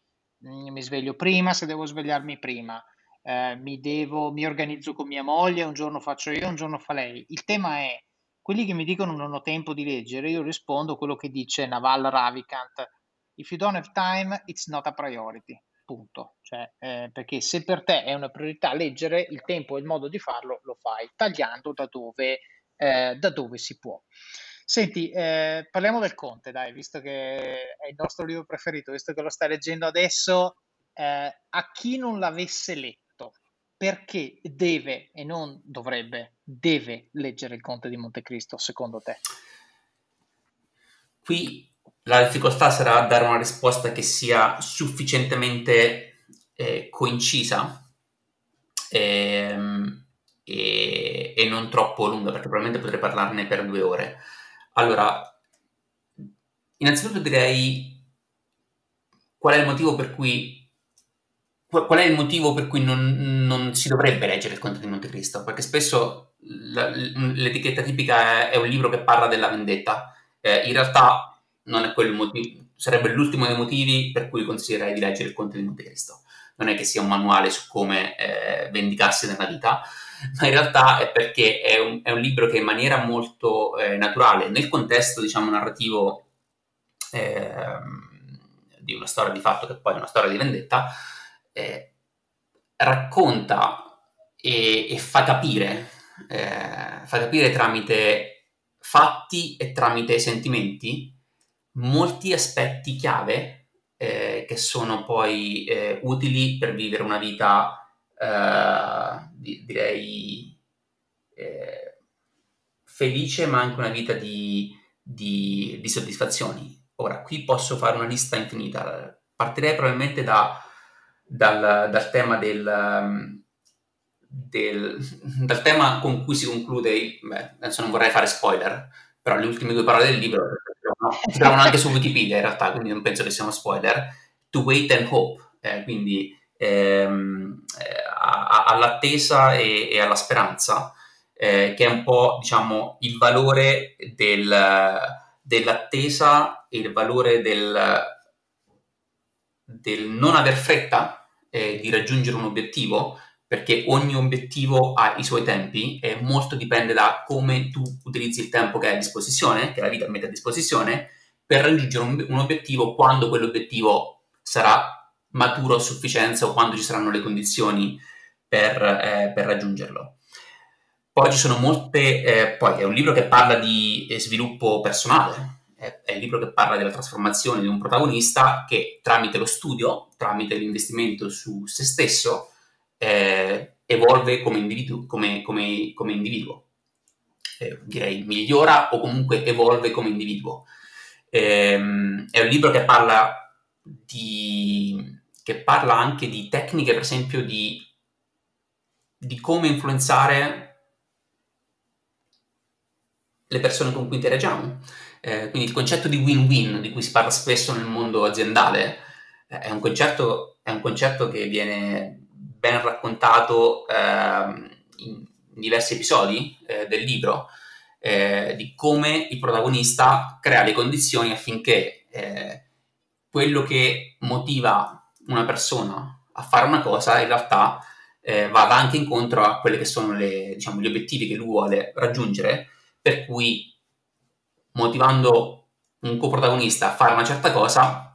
mm, mi sveglio prima se devo svegliarmi prima, eh, mi, devo, mi organizzo con mia moglie, un giorno faccio io, un giorno fa lei. Il tema è, quelli che mi dicono non ho tempo di leggere, io rispondo quello che dice Naval Ravikant, if you don't have time, it's not a priority. Punto. Cioè, eh, perché se per te è una priorità leggere, il tempo e il modo di farlo lo fai, tagliando da dove, eh, da dove si può. Senti, eh, parliamo del Conte, dai, visto che è il nostro libro preferito, visto che lo stai leggendo adesso, eh, a chi non l'avesse letto, perché deve e non dovrebbe, deve leggere il Conte di Montecristo, secondo te? Qui la difficoltà sarà dare una risposta che sia sufficientemente eh, coincisa ehm, e, e, non troppo lunga, perché probabilmente potrei parlarne per due ore. Allora, innanzitutto direi qual è il motivo per cui qual è il motivo per cui non, non si dovrebbe leggere il Conte di Montecristo? Perché spesso la, l'etichetta tipica è, è, un libro che parla della vendetta. Eh, in realtà non è quello il motivo, sarebbe l'ultimo dei motivi per cui consiglierei di leggere il Conte di Montecristo. Non è che sia un manuale su come eh, vendicarsi nella vita, ma in realtà è perché è un, è un libro che in maniera molto eh, naturale, nel contesto diciamo narrativo eh, di una storia di fatto che poi è una storia di vendetta, eh, racconta e, e, fa capire, eh, fa capire tramite fatti e tramite sentimenti molti aspetti chiave eh, che sono poi eh, utili per vivere una vita eh, di, direi eh, felice, ma anche una vita di, di, di, soddisfazioni. Ora, qui posso fare una lista infinita. Partirei probabilmente da, dal, dal, tema del, del, dal tema con cui si conclude, beh, adesso non vorrei fare spoiler, però le ultime due parole del libro si trovano anche su Wikipedia in realtà, quindi non penso che sia uno spoiler, to wait and hope, eh, quindi ehm, eh, all'attesa e, e, alla speranza, eh, che è un po' diciamo il valore del, dell'attesa e il valore del, del non aver fretta eh, di raggiungere un obiettivo, perché ogni obiettivo ha i suoi tempi e molto dipende da come tu utilizzi il tempo che hai a disposizione, che la vita mette a disposizione, per raggiungere un, un obiettivo quando quell'obiettivo sarà maturo a sufficienza o quando ci saranno le condizioni per, eh, per raggiungerlo. Poi ci sono molte, eh, poi è un libro che parla di eh, sviluppo personale, è, il libro che parla della trasformazione di un protagonista che tramite lo studio, tramite l'investimento su se stesso, eh, evolve come individuo. Come, come, come individuo. Eh, direi migliora o comunque evolve come individuo. Eh, è un libro che parla, di, che parla anche di tecniche, per esempio, di, di come influenzare le persone con cui interagiamo. Eh, quindi il concetto di win-win di cui si parla spesso nel mondo aziendale eh, è, un concetto, è un concetto che viene ben raccontato eh, in diversi episodi eh, del libro, eh, di come il protagonista crea le condizioni affinché quello che motiva una persona a fare una cosa in realtà eh, vada anche incontro a quelli che sono le, diciamo, gli obiettivi che lui vuole raggiungere, per cui motivando un coprotagonista a fare una certa cosa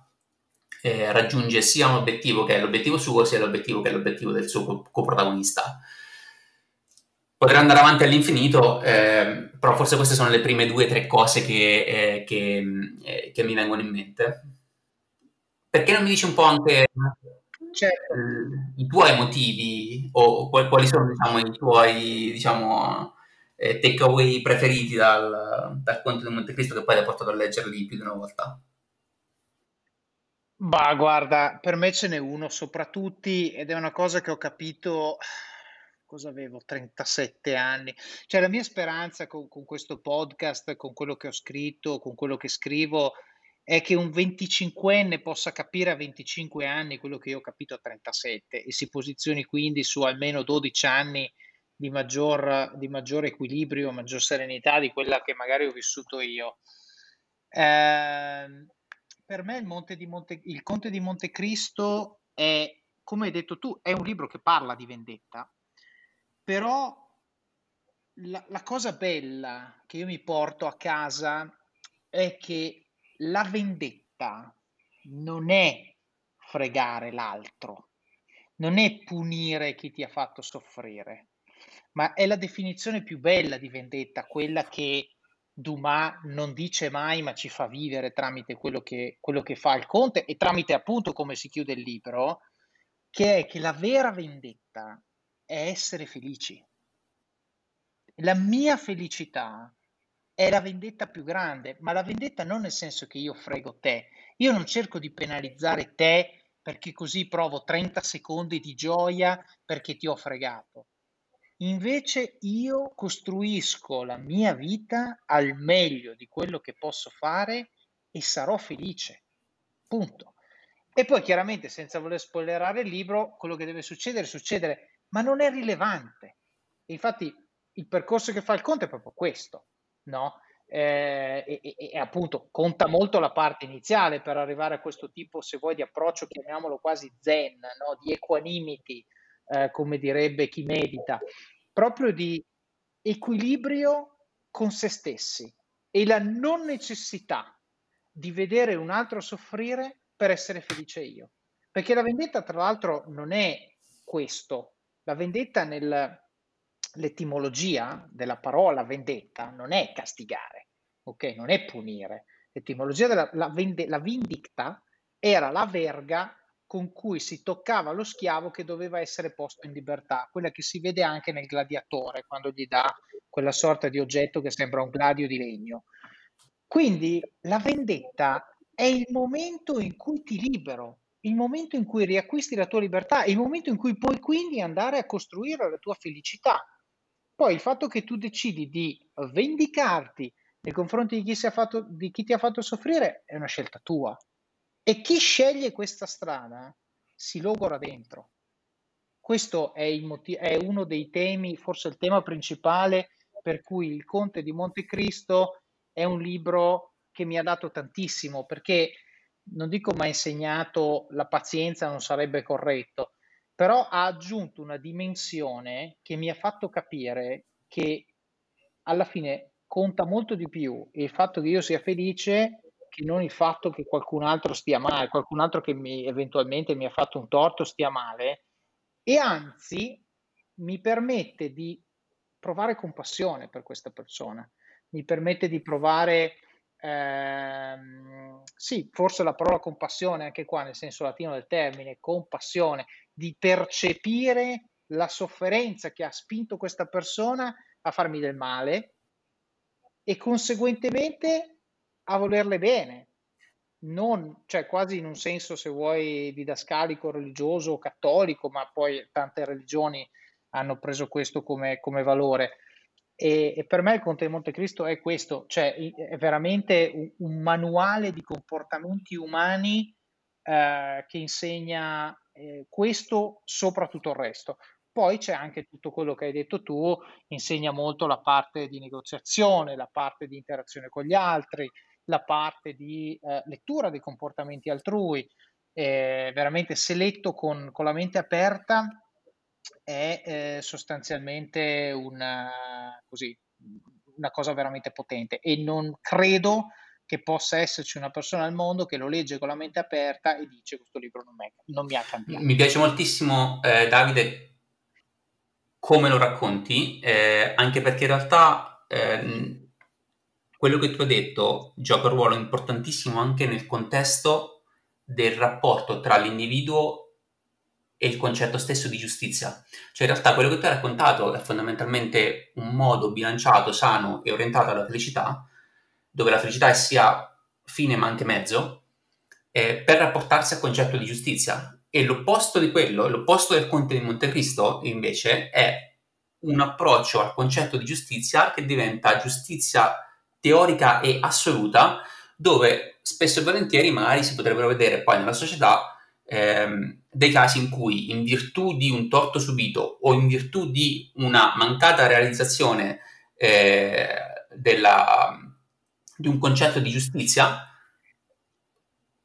eh, raggiunge sia un obiettivo che è l'obiettivo suo, sia l'obiettivo che è l'obiettivo del suo coprotagonista. Potrei andare avanti all'infinito, eh, però forse queste sono le prime due o tre cose che, eh, che, eh, che, mi vengono in mente. Perché non mi dici un po' anche certo. i tuoi motivi o quali sono diciamo, i tuoi diciamo, eh, takeaway preferiti dal, dal Conte di Montecristo che poi ti ha portato a leggerli più di una volta? Bah, guarda, per me ce n'è uno sopra tutti ed è una cosa che ho capito, cosa avevo, 37 anni. Cioè la mia speranza con, con questo podcast, con quello che ho scritto, con quello che scrivo, è che un 25enne possa capire a 25 anni quello che io ho capito a 37 e si posizioni quindi su almeno 12 anni di maggior, di maggior equilibrio, maggior serenità di quella che magari ho vissuto io. Eh, per me il, Monte di Monte, il Conte di Montecristo è, come hai detto tu, è un libro che parla di vendetta, però la, la cosa bella che io mi porto a casa è che la vendetta non è fregare l'altro, non è punire chi ti ha fatto soffrire, ma è la definizione più bella di vendetta, quella che Dumas non dice mai, ma ci fa vivere tramite quello che, quello che fa il conte e tramite appunto come si chiude il libro, che è che la vera vendetta è essere felici. La mia felicità è la vendetta più grande, ma la vendetta non nel senso che io frego te, io non cerco di penalizzare te perché così provo 30 secondi di gioia perché ti ho fregato. Invece io costruisco la mia vita al meglio di quello che posso fare e sarò felice. Punto. E poi chiaramente, senza voler spoilerare il libro, quello che deve succedere, succedere, ma non è rilevante. E infatti il percorso che fa il conte è proprio questo, no? Eh, e, e, appunto conta molto la parte iniziale per arrivare a questo tipo, se vuoi, di approccio, chiamiamolo quasi zen, no? di equanimity, eh, come direbbe chi medita, proprio di equilibrio con se stessi e la non necessità di vedere un altro soffrire per essere felice io. Perché la vendetta, tra l'altro, non è questo. La vendetta nell'etimologia della parola vendetta non è castigare, ok? Non è punire. L'etimologia della la vende, la vindicta era la verga con cui si toccava lo schiavo che doveva essere posto in libertà, quella che si vede anche nel gladiatore quando gli dà quella sorta di oggetto che sembra un gladio di legno. Quindi la vendetta è il momento in cui ti libero, il momento in cui riacquisti la tua libertà, il momento in cui puoi quindi andare a costruire la tua felicità. Poi il fatto che tu decidi di vendicarti nei confronti di chi, fatto, di chi ti ha fatto soffrire è una scelta tua. E chi sceglie questa strada si logora dentro. Questo è, motiv- è uno dei temi, forse il tema principale per cui Il Conte di Montecristo è un libro che mi ha dato tantissimo, perché non dico mi ha insegnato la pazienza, non sarebbe corretto, però ha aggiunto una dimensione che mi ha fatto capire che alla fine conta molto di più il fatto che io sia felice che non il fatto che qualcun altro stia male, qualcun altro che mi, eventualmente mi ha fatto un torto stia male. E anzi mi permette di provare compassione per questa persona, mi permette di provare, ehm, sì, forse la parola compassione anche qua nel senso latino del termine, compassione, di percepire la sofferenza che ha spinto questa persona a farmi del male e conseguentemente a volerle bene, non, cioè quasi in un senso, se vuoi, didascalico, religioso, cattolico, ma poi tante religioni hanno preso questo come, come valore. E, e, per me il Conte di Montecristo è questo, cioè è veramente un, un manuale di comportamenti umani eh, che insegna eh, questo sopra tutto il resto. Poi c'è anche tutto quello che hai detto tu, insegna molto la parte di negoziazione, la parte di interazione con gli altri, la parte di eh, lettura dei comportamenti altrui. Veramente se letto con, con, la mente aperta è eh, sostanzialmente una, così, una cosa veramente potente e non credo che possa esserci una persona al mondo che lo legge con la mente aperta e dice questo libro non, me, non mi ha cambiato. Mi piace moltissimo, eh, Davide, come lo racconti, eh, anche perché in realtà eh, quello che tu hai detto gioca un ruolo importantissimo anche nel contesto del rapporto tra l'individuo e il concetto stesso di giustizia. Cioè in realtà quello che tu hai raccontato è fondamentalmente un modo bilanciato, sano e orientato alla felicità, dove la felicità sia fine ma anche mezzo, eh, per rapportarsi al concetto di giustizia. E l'opposto di quello, l'opposto del Conte di Montecristo, invece, è un approccio al concetto di giustizia che diventa giustizia teorica e assoluta, dove spesso e volentieri magari si potrebbero vedere poi nella società ehm, dei casi in cui in virtù di un torto subito o in virtù di una mancata realizzazione eh, della, di un concetto di giustizia,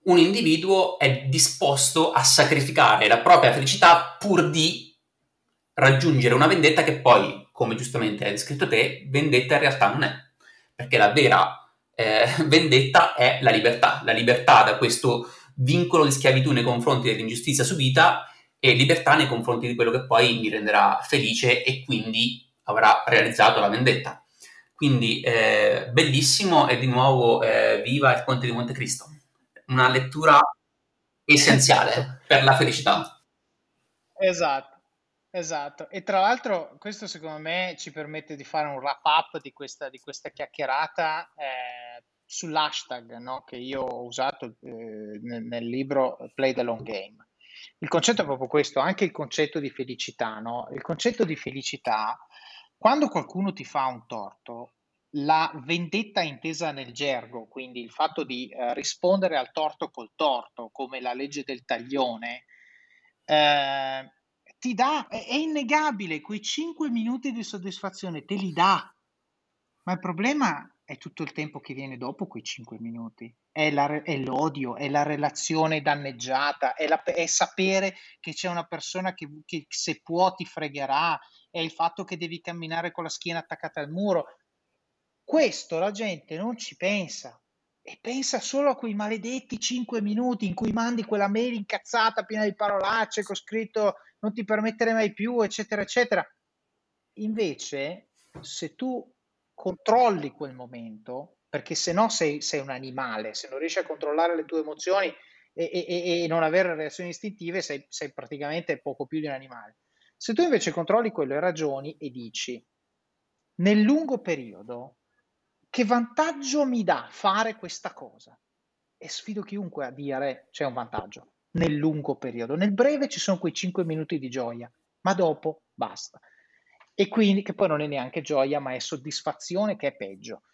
un individuo è disposto a sacrificare la propria felicità pur di raggiungere una vendetta che poi, come giustamente hai descritto te, vendetta in realtà non è, perché la vera eh, vendetta è la libertà, la libertà da questo vincolo di schiavitù nei confronti dell'ingiustizia subita e libertà nei confronti di quello che poi mi renderà felice e quindi avrà realizzato la vendetta. Quindi eh, bellissimo e di nuovo eh, viva il Conte di Montecristo. Una lettura essenziale per la felicità. Esatto. Esatto, e tra l'altro questo secondo me ci permette di fare un wrap up di questa, di questa chiacchierata eh, sull'hashtag no? che io ho usato eh, nel, nel, libro Play the Long Game. Il concetto è proprio questo, anche il concetto di felicità. No? Il concetto di felicità, quando qualcuno ti fa un torto, la vendetta intesa nel gergo, quindi il fatto di eh, rispondere al torto col torto, come la legge del taglione, eh, ti dà, è, innegabile, quei 5 minuti di soddisfazione te li dà. Ma il problema è tutto il tempo che viene dopo quei 5 minuti. È, la, è l'odio, è la relazione danneggiata, è, la, è sapere che c'è una persona che, che, se può ti fregherà, è il fatto che devi camminare con la schiena attaccata al muro. Questo la gente non ci pensa e pensa solo a quei maledetti 5 minuti in cui mandi quella mail incazzata piena di parolacce con scritto non ti permettere mai più, eccetera, eccetera. Invece, se tu controlli quel momento, perché se no sei, sei un animale, se non riesci a controllare le tue emozioni e, e, e non avere reazioni istintive, sei, sei praticamente poco più di un animale. Se tu invece controlli quello e ragioni e dici, nel lungo periodo, che vantaggio mi dà fare questa cosa? E sfido chiunque a dire c'è un vantaggio nel lungo periodo. Nel breve ci sono quei 5 minuti di gioia, ma dopo basta. E quindi, che poi non è neanche gioia, ma è soddisfazione che è peggio.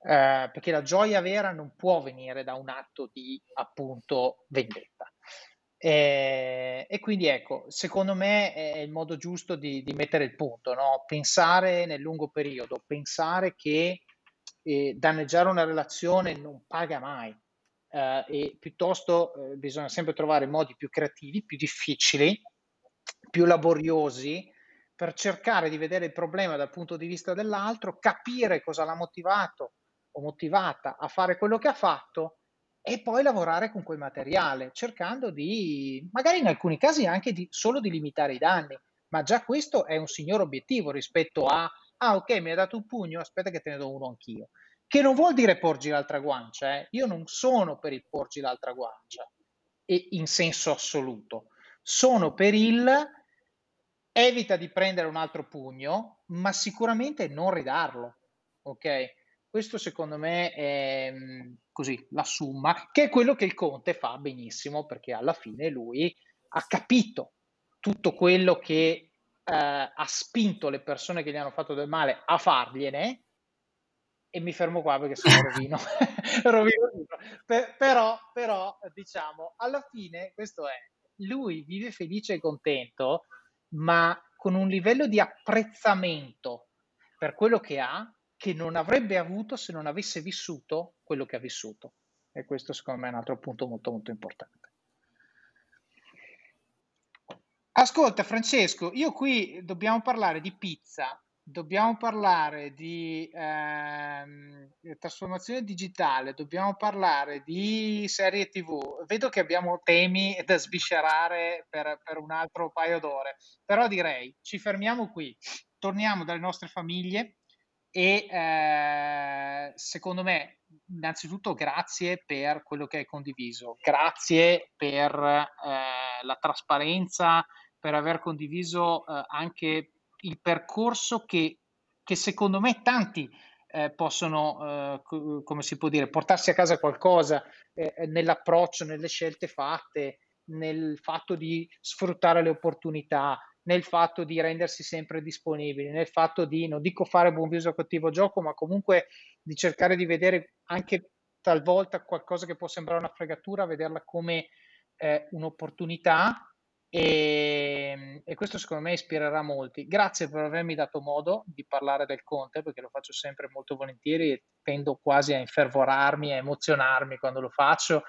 eh, perché la gioia vera non può venire da un atto di appunto vendetta. E, e, quindi ecco, secondo me è il modo giusto di, di mettere il punto, no? pensare nel lungo periodo, pensare che eh, danneggiare una relazione non paga mai eh, e piuttosto eh, bisogna sempre trovare modi più creativi, più difficili, più laboriosi per cercare di vedere il problema dal punto di vista dell'altro, capire cosa l'ha motivato o motivata a fare quello che ha fatto e poi lavorare con quel materiale, cercando di, magari in alcuni casi anche di, solo di limitare i danni, ma già questo è un signor obiettivo rispetto a, ah ok, mi hai dato un pugno, aspetta che te ne do uno anch'io. Che non vuol dire porgi l'altra guancia, eh? io non sono per il porgi l'altra guancia, e in senso assoluto, sono per il evita di prendere un altro pugno, ma sicuramente non ridarlo, ok? Questo secondo me è mm, così la summa, che è quello che il Conte fa benissimo perché alla fine lui ha capito tutto quello che eh, ha spinto le persone che gli hanno fatto del male a fargliene. E mi fermo qua perché se no rovino, rovino per, però, però, diciamo, alla fine questo è, lui vive felice e contento, ma con un livello di apprezzamento per quello che ha che non avrebbe avuto se non avesse vissuto quello che ha vissuto. E questo secondo me è un altro punto molto molto importante. Ascolta Francesco, io qui dobbiamo parlare di pizza, dobbiamo parlare di ehm, trasformazione digitale, dobbiamo parlare di serie TV. Vedo che abbiamo temi da sviscerare per, per un altro paio d'ore, però direi ci fermiamo qui, torniamo dalle nostre famiglie, e eh, secondo me innanzitutto grazie per quello che hai condiviso, grazie per eh, la trasparenza, per aver condiviso eh, anche il percorso che, che, secondo me tanti eh, possono, eh, co- come si può dire, portarsi a casa qualcosa eh, nell'approccio, nelle scelte fatte, nel fatto di sfruttare le opportunità, nel fatto di rendersi sempre disponibili, nel fatto di, non dico fare buon viso a cattivo gioco, ma comunque di cercare di vedere anche talvolta qualcosa che può sembrare una fregatura, vederla come eh, un'opportunità e, e, questo secondo me ispirerà molti. Grazie per avermi dato modo di parlare del Conte, perché lo faccio sempre molto volentieri e tendo quasi a infervorarmi, a emozionarmi quando lo faccio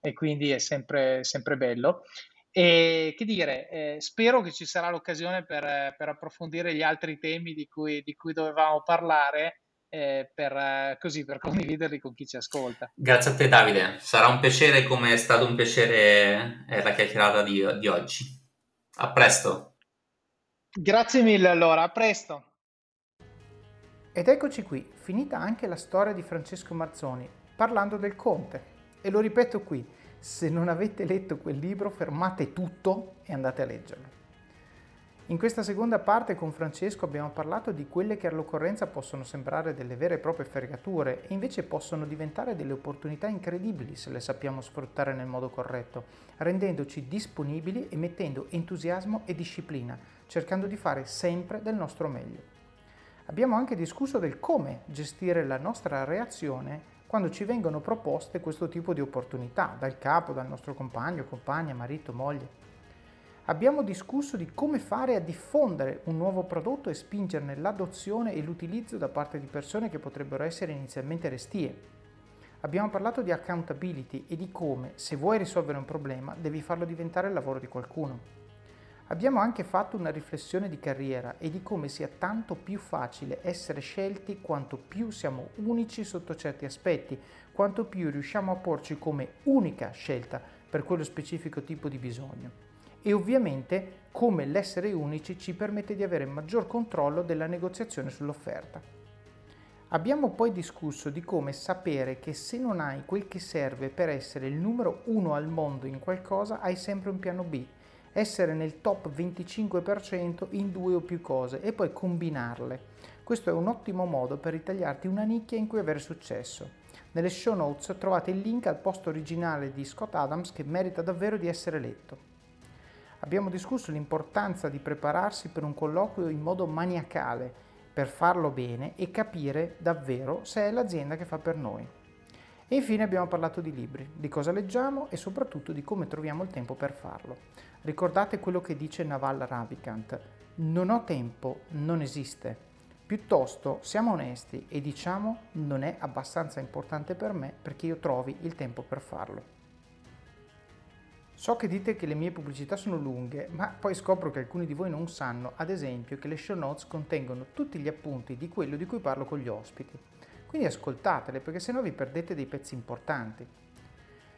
e quindi è sempre, sempre bello. E che dire, eh, spero che ci sarà l'occasione per, per, approfondire gli altri temi di cui, di cui dovevamo parlare, eh, per, così, per condividerli con chi ci ascolta. Grazie a te Davide, sarà un piacere come è stato un piacere eh, la chiacchierata di, di oggi. A presto. Grazie mille allora, a presto. Ed eccoci qui, finita anche la storia di Francesco Marzoni, parlando del Conte. E lo ripeto qui, se non avete letto quel libro fermate tutto e andate a leggerlo. In questa seconda parte con Francesco abbiamo parlato di quelle che all'occorrenza possono sembrare delle vere e proprie fregature e invece possono diventare delle opportunità incredibili se le sappiamo sfruttare nel modo corretto, rendendoci disponibili e mettendo entusiasmo e disciplina, cercando di fare sempre del nostro meglio. Abbiamo anche discusso del come gestire la nostra reazione quando ci vengono proposte questo tipo di opportunità dal capo, dal nostro compagno, compagna, marito, moglie. Abbiamo discusso di come fare a diffondere un nuovo prodotto e spingerne l'adozione e l'utilizzo da parte di persone che potrebbero essere inizialmente restie. Abbiamo parlato di accountability e di come, se vuoi risolvere un problema, devi farlo diventare il lavoro di qualcuno. Abbiamo anche fatto una riflessione di carriera e di come sia tanto più facile essere scelti quanto più siamo unici sotto certi aspetti, quanto più riusciamo a porci come unica scelta per quello specifico tipo di bisogno. E ovviamente come l'essere unici ci permette di avere maggior controllo della negoziazione sull'offerta. Abbiamo poi discusso di come sapere che se non hai quel che serve per essere il numero uno al mondo in qualcosa, hai sempre un piano B essere nel top 25% in due o più cose e poi combinarle. Questo è un ottimo modo per ritagliarti una nicchia in cui avere successo. Nelle show notes trovate il link al post originale di Scott Adams che merita davvero di essere letto. Abbiamo discusso l'importanza di prepararsi per un colloquio in modo maniacale per farlo bene e capire davvero se è l'azienda che fa per noi. E infine abbiamo parlato di libri, di cosa leggiamo e soprattutto di come troviamo il tempo per farlo. Ricordate quello che dice Naval Ravikant, non ho tempo, non esiste. Piuttosto siamo onesti e diciamo non è abbastanza importante per me perché io trovi il tempo per farlo. So che dite che le mie pubblicità sono lunghe, ma poi scopro che alcuni di voi non sanno, ad esempio, che le show notes contengono tutti gli appunti di quello di cui parlo con gli ospiti. Quindi ascoltatele perché sennò vi perdete dei pezzi importanti.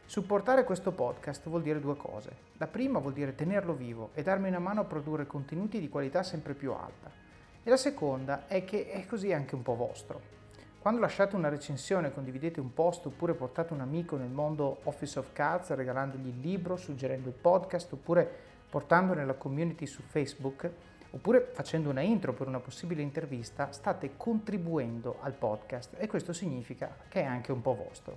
Supportare questo podcast vuol dire due cose. La prima vuol dire tenerlo vivo e darmi una mano a produrre contenuti di qualità sempre più alta. E la seconda è che è così anche un po' vostro. Quando lasciate una recensione, condividete un post oppure portate un amico nel mondo Office of Cards regalandogli il libro, suggerendo il podcast oppure portando nella community su Facebook, oppure facendo una intro per una possibile intervista, state contribuendo al podcast e questo significa che è anche un po' vostro.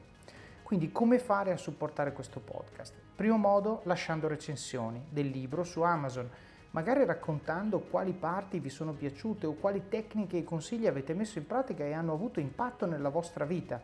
Quindi come fare a supportare questo podcast? Primo modo, lasciando recensioni del libro su Amazon, magari raccontando quali parti vi sono piaciute o quali tecniche e consigli avete messo in pratica e hanno avuto impatto nella vostra vita.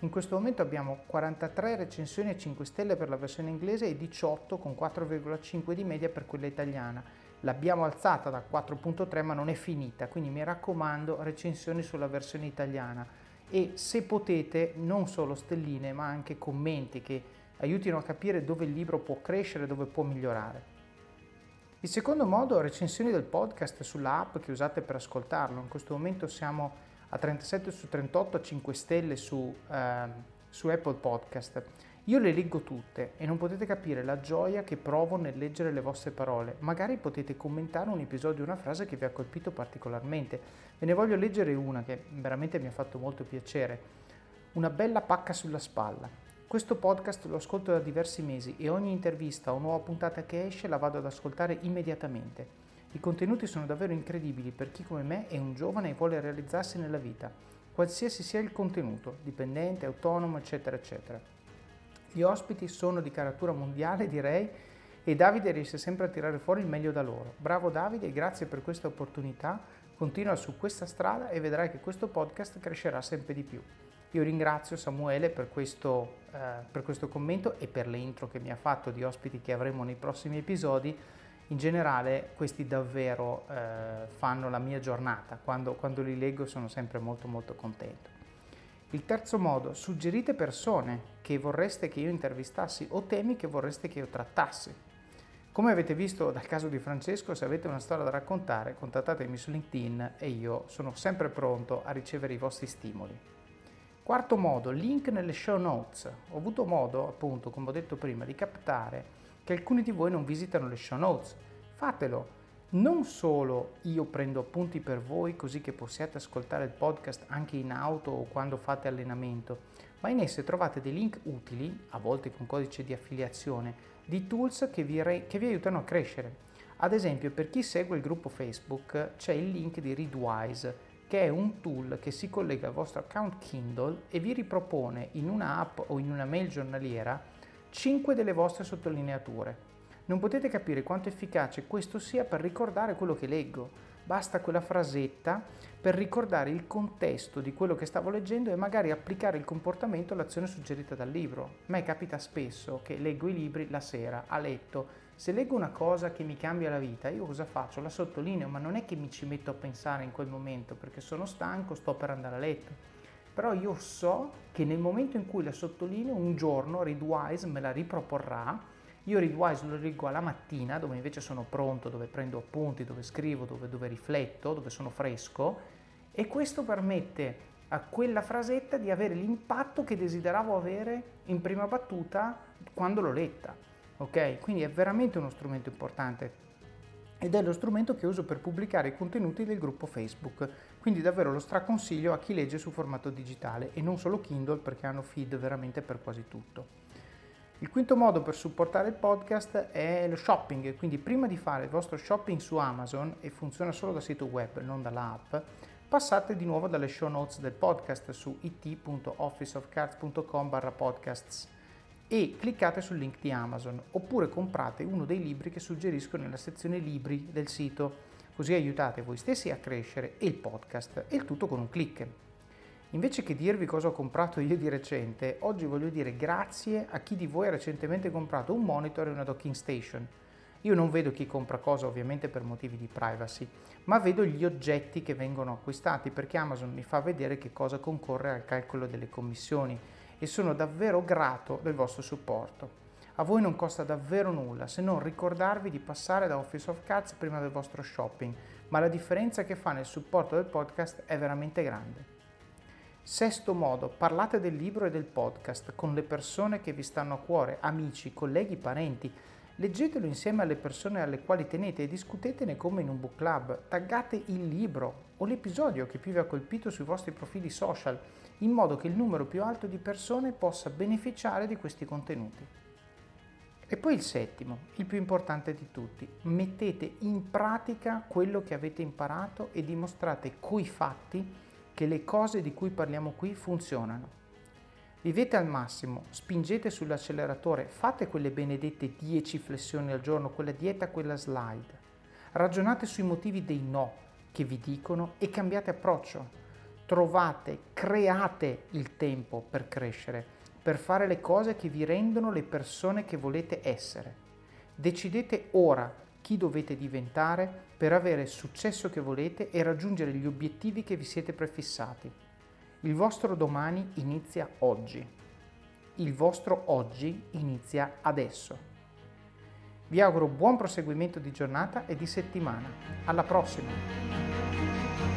In questo momento abbiamo 43 recensioni a 5 stelle per la versione inglese e 18 con 4,5 di media per quella italiana l'abbiamo alzata da 4.3 ma non è finita, quindi mi raccomando recensioni sulla versione italiana e se potete non solo stelline ma anche commenti che aiutino a capire dove il libro può crescere, dove può migliorare. Il secondo modo, recensioni del podcast sulla app che usate per ascoltarlo. In questo momento siamo a 37 su 38 a 5 stelle su, eh, su Apple Podcast io le leggo tutte e non potete capire la gioia che provo nel leggere le vostre parole. Magari potete commentare un episodio, una frase che vi ha colpito particolarmente. Ve ne voglio leggere una che veramente mi ha fatto molto piacere. Una bella pacca sulla spalla. Questo podcast lo ascolto da diversi mesi e ogni intervista o nuova puntata che esce la vado ad ascoltare immediatamente. I contenuti sono davvero incredibili per chi come me è un giovane e vuole realizzarsi nella vita, qualsiasi sia il contenuto, dipendente, autonomo, eccetera, eccetera. Gli ospiti sono di caratura mondiale, direi, e Davide riesce sempre a tirare fuori il meglio da loro. Bravo Davide, grazie per questa opportunità. Continua su questa strada e vedrai che questo podcast crescerà sempre di più. Io ringrazio Samuele per questo, eh, per questo commento e per le intro che mi ha fatto di ospiti che avremo nei prossimi episodi. In generale questi davvero eh, fanno la mia giornata, quando, quando li leggo sono sempre molto molto contento. Il terzo modo, suggerite persone che vorreste che io intervistassi o temi che vorreste che io trattassi. Come avete visto dal caso di Francesco, se avete una storia da raccontare, contattatemi su LinkedIn e io sono sempre pronto a ricevere i vostri stimoli. Quarto modo, link nelle show notes. Ho avuto modo, appunto, come ho detto prima, di captare che alcuni di voi non visitano le show notes. Fatelo, non solo io prendo appunti per voi così che possiate ascoltare il podcast anche in auto o quando fate allenamento, ma in esse trovate dei link utili, a volte con codice di affiliazione, di tools che vi, re- che vi aiutano a crescere. Ad esempio, per chi segue il gruppo Facebook c'è il link di Readwise, che è un tool che si collega al vostro account Kindle e vi ripropone in una app o in una mail giornaliera 5 delle vostre sottolineature. Non potete capire quanto efficace questo sia per ricordare quello che leggo. Basta quella frasetta per ricordare il contesto di quello che stavo leggendo e magari applicare il comportamento all'azione suggerita dal libro. A me capita spesso che leggo i libri la sera, a letto. Se leggo una cosa che mi cambia la vita, io cosa faccio? La sottolineo, ma non è che mi ci metto a pensare in quel momento perché sono stanco, sto per andare a letto. Però io so che nel momento in cui la sottolineo, un giorno Readwise me la riproporrà io Readwise lo leggo alla mattina, dove invece sono pronto, dove prendo appunti, dove scrivo, dove, dove rifletto, dove sono fresco e questo permette a quella frasetta di avere l'impatto che desideravo avere in prima battuta quando l'ho letta. Ok? Quindi è veramente uno strumento importante ed è lo strumento che uso per pubblicare i contenuti del gruppo Facebook. Quindi davvero lo straconsiglio a chi legge su formato digitale e non solo Kindle perché hanno feed veramente per quasi tutto. Il quinto modo per supportare il podcast è lo shopping, quindi prima di fare il vostro shopping su Amazon, e funziona solo da sito web, non dall'app, passate di nuovo dalle show notes del podcast su it.officeofcards.com barra podcasts e cliccate sul link di Amazon oppure comprate uno dei libri che suggerisco nella sezione libri del sito. così aiutate voi stessi a crescere e il podcast e il tutto con un clic. Invece che dirvi cosa ho comprato io di recente, oggi voglio dire grazie a chi di voi ha recentemente comprato un monitor e una docking station. Io non vedo chi compra cosa ovviamente per motivi di privacy, ma vedo gli oggetti che vengono acquistati perché Amazon mi fa vedere che cosa concorre al calcolo delle commissioni e sono davvero grato del vostro supporto. A voi non costa davvero nulla se non ricordarvi di passare da Office of Cards prima del vostro shopping, ma la differenza che fa nel supporto del podcast è veramente grande. Sesto modo, parlate del libro e del podcast con le persone che vi stanno a cuore, amici, colleghi, parenti. Leggetelo insieme alle persone alle quali tenete e discutetene come in un book club. Taggate il libro o l'episodio che più vi ha colpito sui vostri profili social, in modo che il numero più alto di persone possa beneficiare di questi contenuti. E poi il settimo, il più importante di tutti, mettete in pratica quello che avete imparato e dimostrate coi fatti che le cose di cui parliamo qui funzionano. Vivete al massimo, spingete sull'acceleratore, fate quelle benedette 10 flessioni al giorno, quella dieta, quella slide. Ragionate sui motivi dei no che vi dicono e cambiate approccio. Trovate, create il tempo per crescere per fare le cose che vi rendono le persone che volete essere. Decidete ora chi dovete diventare per avere il successo che volete e raggiungere gli obiettivi che vi siete prefissati. Il vostro domani inizia oggi. Il vostro oggi inizia adesso. Vi auguro buon proseguimento di giornata e di settimana. Alla prossima!